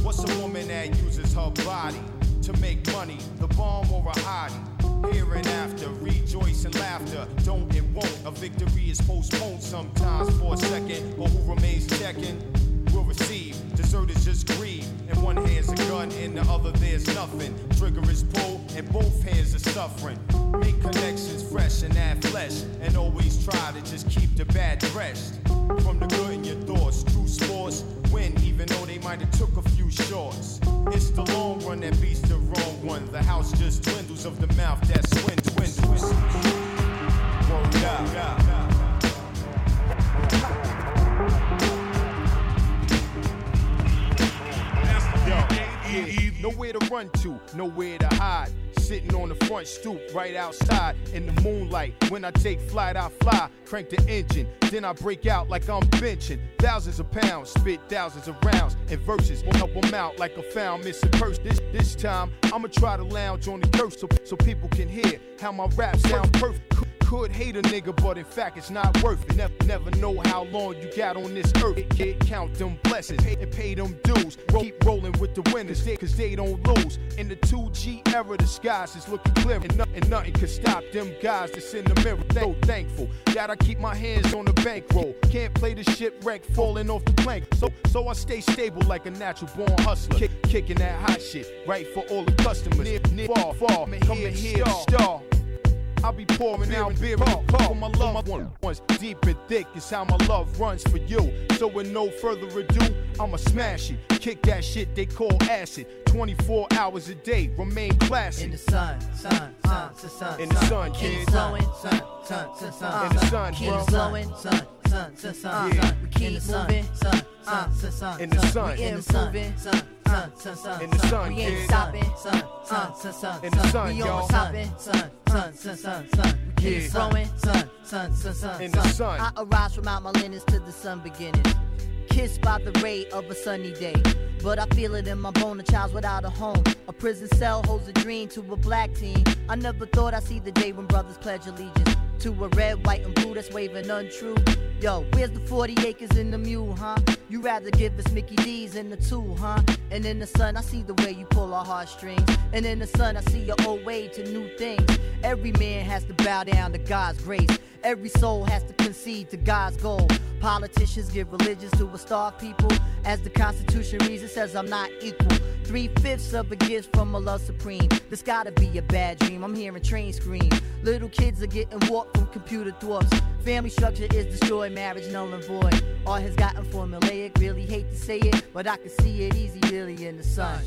What's a woman that uses her body to make money, the bomb or a hottie? Here and after, rejoice and laughter. Don't it won't. A victory is postponed sometimes for a second, but who remains checking? Will receive. Dessert is just greed. In one hand's a gun, in the other there's nothing. Trigger is pulled, and both hands are suffering. Make connections fresh and add flesh, and always try to just keep the bad dressed. From the good in your thoughts, true sports win, even though they might have took a few shorts. It's the long run that beats the wrong one. The house just dwindles of the mouth that swindles. Dwindles. to, nowhere to hide. Sitting on the front stoop right outside in the moonlight. When I take flight, I fly, crank the engine. Then I break out like I'm benching. Thousands of pounds, spit thousands of rounds. And verses will help them out like a found missing purse. This, this time, I'ma try to lounge on the curse so, so people can hear how my rap sound perfect. Could hate a nigga, but in fact it's not worth it. Never, never know how long you got on this earth. Get count them blessings and pay them dues. Roll, keep rolling with the winners, they, cause they don't lose. In the 2G era, the skies is looking clear, and, no- and nothing can stop them guys that's in the mirror. So thankful that I keep my hands on the bankroll. Can't play the shipwreck falling off the plank. So, so I stay stable like a natural born hustler. Kick, kicking that hot shit right for all the customers. Near, near, far, far, come and hear the star. I'll be pouring out beer in the for my loved one- ones. Deep and thick is how my love runs for you. So with no further ado, I'ma smash it. Kick that shit they call acid. 24 hours a day, remain classic. In the sun, sun, sun, sun, sun. In the sun, Keep kid. blowing, sun, sun, sun, sun. In the sun, Keep bro. blowing, sun, sun, sun, sun. Yeah. We keep moving, sun, sun, sun, sun. In the sun. We improving, sun, sun, sun, sun. In the sun, We ain't stopping, sun, sun, sun, sun. In the sun, We on topping, sun, sun, sun, sun, sun. We keep growing, sun, sun, sun, sun. In the sun. I arise from out my linens to the sun beginnings. Kissed by the ray of a sunny day. But I feel it in my bone, a child's without a home. A prison cell holds a dream to a black teen. I never thought I'd see the day when brothers pledge allegiance to a red, white, and blue that's waving untrue. Yo, where's the 40 acres in the mule, huh? You rather give us Mickey D's in the two, huh? And in the sun, I see the way you pull our heartstrings. And in the sun, I see your old way to new things. Every man has to bow down to God's grace. Every soul has to concede to God's goal. Politicians give religions to a starved people. As the Constitution reads, it says I'm not equal. Three fifths of a gift from a love supreme. This gotta be a bad dream. I'm hearing train scream. Little kids are getting warped from computer thoughts. Family structure is destroyed, marriage null and void. All has gotten formulaic. Really hate to say it, but I can see it easy, really, in the sun.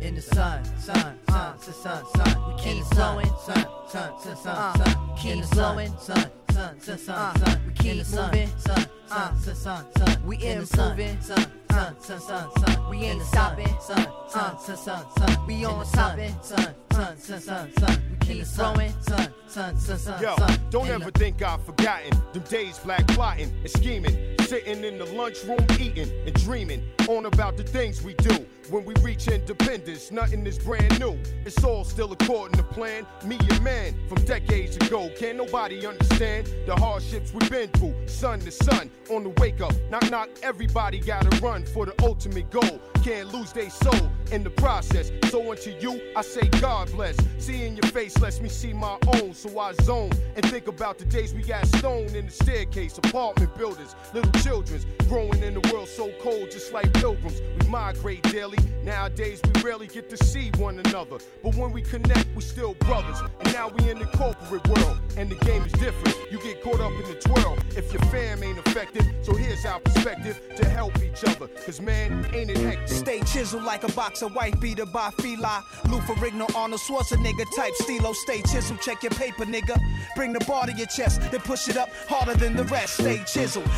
In the sun, sun, sun, sun, sun, sun. We keep blowing, sun, sun, sun, sun, sun. Keep blowing, sun, sun, sun, sun, sun. We keep moving, sun, sun, sun, sun, sun. We improving, sun, sun, sun, sun, sun. We ain't stopping, sun, sun, sun, sun, sun. We on topping, sun, sun, sun, sun, sun. We keep growing, sun, sun, sun, sun, Yo, sun. don't ever think I've forgotten. Them days black plotting and scheming, sitting in the lunchroom eating and dreaming on about the things we do. When we reach independence, nothing is brand new. It's all still according to plan. Me and man from decades ago. Can't nobody understand the hardships we've been through. Sun to sun, on the wake up. Knock knock, everybody gotta run for the ultimate goal. Can't lose their soul in the process. So unto you, I say God bless. Seeing your face lets me see my own, so I zone and think about the days we got stoned in the staircase, apartment buildings, little children's growing in the world so cold, just like pilgrims. We migrate daily. Nowadays we rarely get to see one another, but when we connect, we still brothers. And now we in the corporate world, and the game is different. You get caught up in the twirl if your fam ain't affected. So here's our perspective to help each other, cause man, ain't it hectic? Stay chiseled like a box of white beater by Fila. Lou Ferrigno, Arnold Schwarzenegger type stilo. Stay chiseled, check your paper, nigga. Bring the bar to your chest, then push it up harder than the rest. Stay chiseled,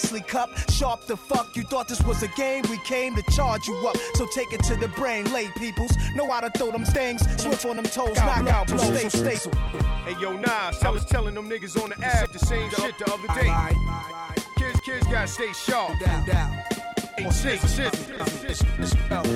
precisely cup, sharp the fuck. You thought this was a game? We came to charge you up. So take it to the brain, lay peoples. Know how to throw them stings, swift on them toes, knock out, blow, stay stable. Hey yo, Nas, I was telling them niggas on the ad the same shit the other day. Kids, kids gotta stay sharp. Down, down. Hey, shit, shit.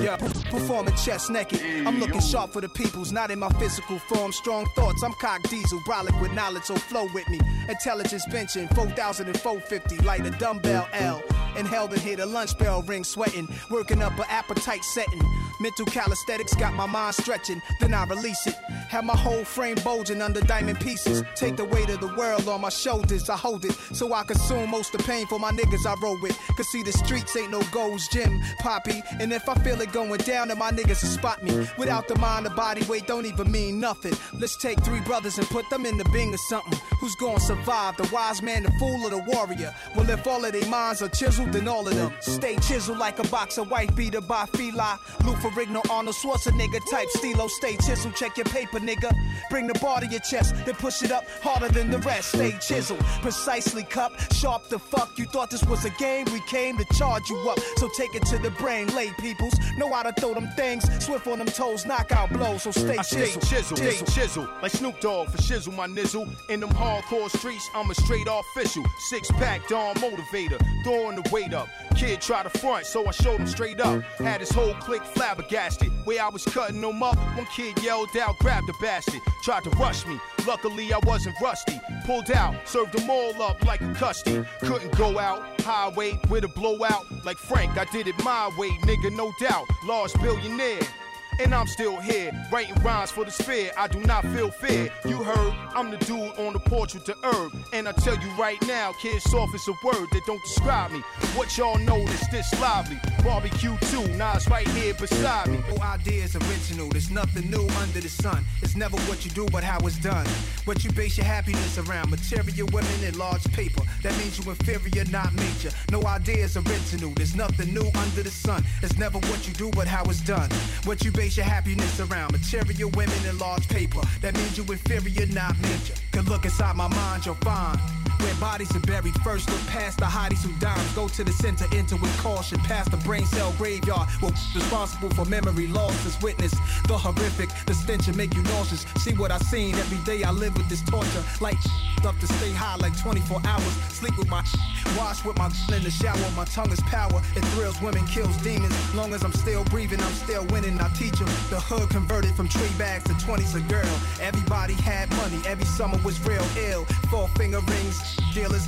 Yeah, performing chest naked. I'm looking sharp for the peoples, not in my physical form. Strong thoughts, I'm cock diesel, brolic with knowledge, so flow with me. Intelligence benching, 4,000 and 450, like a dumbbell L. Inhaled and hit a lunch bell ring, sweating, working up an appetite setting. Mental calisthenics got my mind stretching, then I release it. Have my whole frame bulging under diamond pieces. Take the weight of the world on my shoulders, I hold it so I consume most of the pain for my niggas I roll with. Cause see, the streets ain't no Gold's Gym, Poppy. And if I feel it going down, then my niggas will spot me. Without the mind, the body weight don't even mean nothing. Let's take three brothers and put them in the bing or something. Who's gonna survive? The wise man, the fool, or the warrior? Well, if all of their minds are chiseled, then all of them stay chiseled like a box of white beater by Fila. Lou Ferrigno, Arnold Schwarzenegger type stilo. Stay chiseled, check your paper, nigga. Bring the bar to your chest, then push it up harder than the rest. Stay chiseled, precisely cup, sharp the fuck. You thought this was a game, we came to charge you up. So take it to the brain, lay peoples. Know how to throw them things, swift on them toes, knockout blows. So stay I stay chiseled. chisel, stay chisel, like Snoop Dogg for shizzle my nizzle. In them hardcore streets, I'm a straight official. Six pack, Dawn motivator, throwing the weight up. Kid try to front, so I showed him straight up. Had his whole clique flabbergasted. Where I was cutting them up, one kid yelled out, grabbed the bastard. Tried to rush me, luckily I wasn't rusty. Pulled out, served them all up like a custody. Couldn't go out, highway with a blowout. Like Frank, I did it my way, nigga, no doubt. Large billionaire. And I'm still here, writing rhymes for the sphere. I do not feel fear. You heard, I'm the dude on the porch with the herb. And I tell you right now, kid, soft is a word that don't describe me. What y'all know is this lively. Barbecue too, Nas right here beside me. No idea is original. There's nothing new under the sun. It's never what you do, but how it's done. What you base your happiness around. Material women in large paper. That means you inferior, not major. No idea is original. There's nothing new under the sun. It's never what you do, but how it's done. What you base your happiness around. Material women in large paper. That means you inferior, not major. Can look inside my mind, you'll find. Where bodies are buried first, look past the hotties who dimes. Go to the center, enter with caution. Past the brain cell graveyard. Well, responsible for memory loss is witness. The horrific, the stench and make you nauseous. See what I seen every day. I live with this torture. Like *laughs* up to stay high like 24 hours. Sleep with my *laughs* wash with my *laughs* in the shower. My tongue is power. It thrills women, kills demons. Long as I'm still breathing, I'm still winning. I teach The hood converted from tree bags to 20s a girl. Everybody had money. Every summer was real ill. Four finger rings, dealers.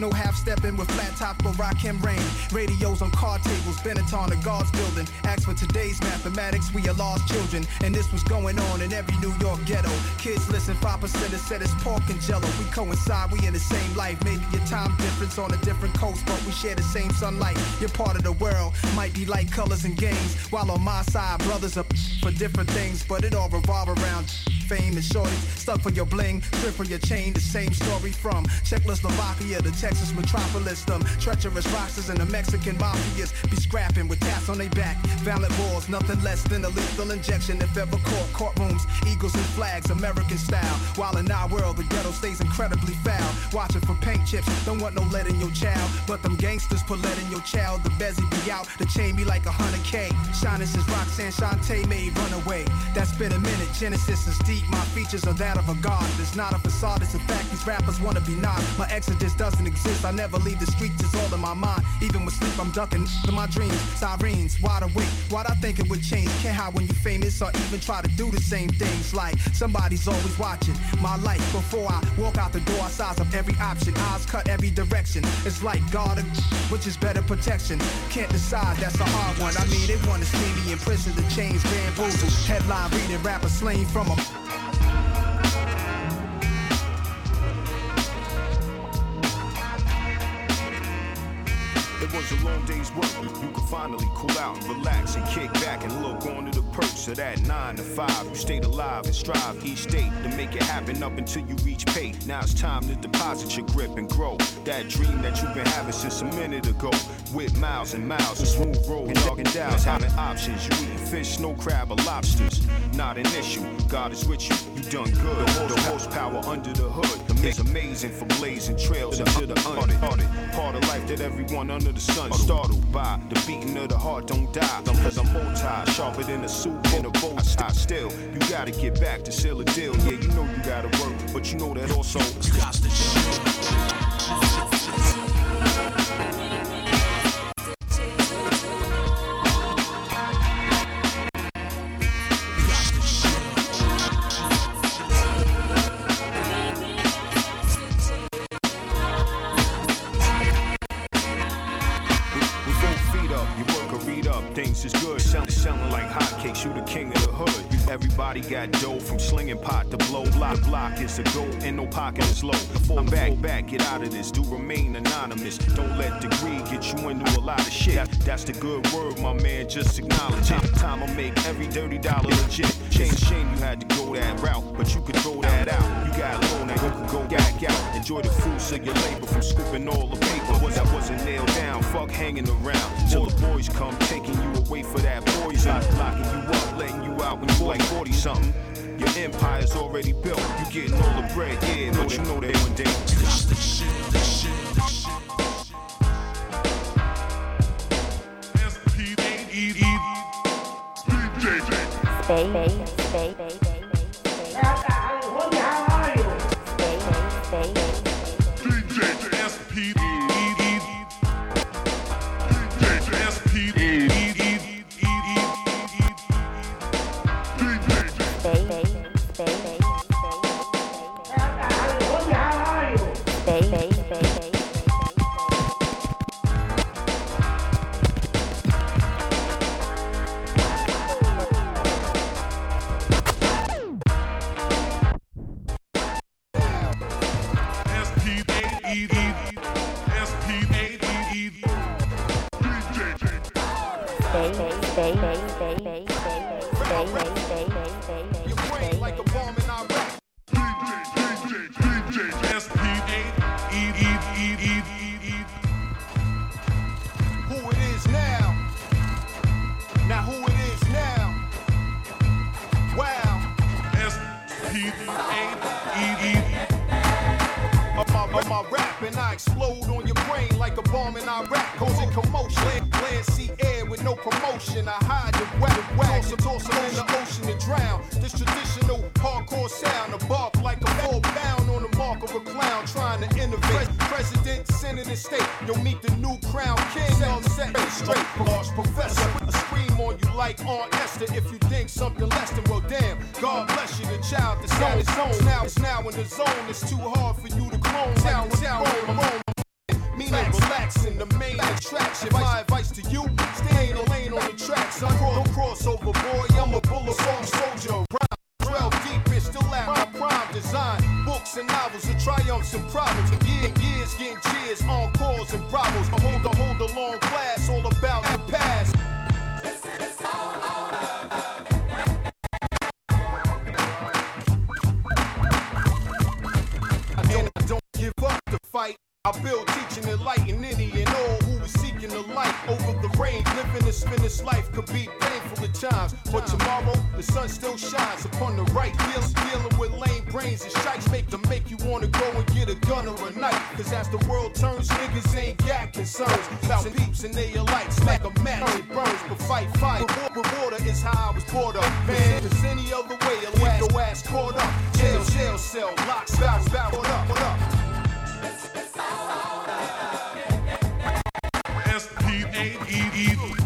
No half stepping with flat tops, but rock him rain. Radios on card tables, Benetton, a guards building. Ask for today's mathematics, we are lost children. And this was going on in every New York ghetto. Kids listen, 5% have said it's pork and jello. We coincide, we in the same life. Maybe your time difference on a different coast, but we share the same sunlight. You're part of the world, might be like colors and games. While on my side, brothers are for different things, but it all revolve around fame and shorties. Stuck for your bling, strip for your chain. The same story from Czechoslovakia to Texas metropolis. Them treacherous rocksters and the Mexican mafias be scrapping with tats on their back. Violent wars, nothing less than a lethal injection. If ever caught, courtrooms, eagles and flags, American style. While in our world, the ghetto stays incredibly foul. Watching for paint chips, don't want no lead in your child. But them gangsters put lead in your child. The bezzy be out, the chain be like a hundred K. Shining since Roxanne Shante made Runaway. That's been a minute, Genesis is deep. My features are that of a god. It's not a facade, it's a fact. These rappers wanna be not. My exodus doesn't exist. I never leave the streets, it's all in my mind. Even with sleep, I'm ducking *laughs* to my dreams. Sirens, wide awake. Why'd I think it would change? Can't hide when you're famous or even try to do the same things. Like somebody's always watching my life. Before I walk out the door, I size up every option. Eyes cut every direction. It's like God, which is better protection. Can't decide, that's a hard one. I mean, they wanna see me in prison, the chains bamboozled. Headline reading, rapper slain from a It was a long day's work. You could finally cool out and relax and kick back and look on to the perks of that nine to five. You stayed alive and strive each day to make it happen up until you reach pay. Now it's time to deposit your grip and grow. That dream that you've been having since a minute ago. With miles and miles of smooth road, dog and downs, having options. You eating fish, no crab, or lobsters. Not an issue. God is with you. You done good. The horsepower under the hood is amazing for blazing trails into the uncharted. Part of life that everyone under the sun startled by. The beating of the heart don't die. Cause I'm multi, sharper than a suit in a bow tie. Still, you gotta get back to seal a deal. Yeah, you know you gotta work, but you know that also you got to that's the good word, my man. Just acknowledge it. Time I make every dirty dollar traditional hardcore sound, a bark like a full pound on the mark of a clown trying to innovate. President, Senate, and state, you'll meet the new crown king. Set, set straight, large professor. A scream on you like Aunt Esther. If you think something less than well, damn. God bless you, the child that's on its own. Now it's now in the zone. It's too hard for you to clone. It's out on. Meaning relaxing, the main attraction. My advice to you, stay in the lane on the track. Son, don't cross over, boy. I'm a bullet song soldier. 12 deep and still at my prime design. Books and novels of triumphs and problems. Year, years getting cheers, encores and bravos. I hold a hold a long class all about the past. And I don't give up the fight. I build, teaching, enlighten any seeking the light over the rain. Living and spin this life could be painful at times, but tomorrow the sun still shines upon the right. Dealing, dealing with lame brains and strikes make them make you wanna go and get a gun or a knife. Cause as the world turns, niggas ain't got concerns about peeps and they alike. Smack a match, it burns, but fight, fight. Reward, rewarder is how I was brought up, man. Cause any other way, you'll your ass caught up. Jail, jail cell, lock, spout, P-A-E-E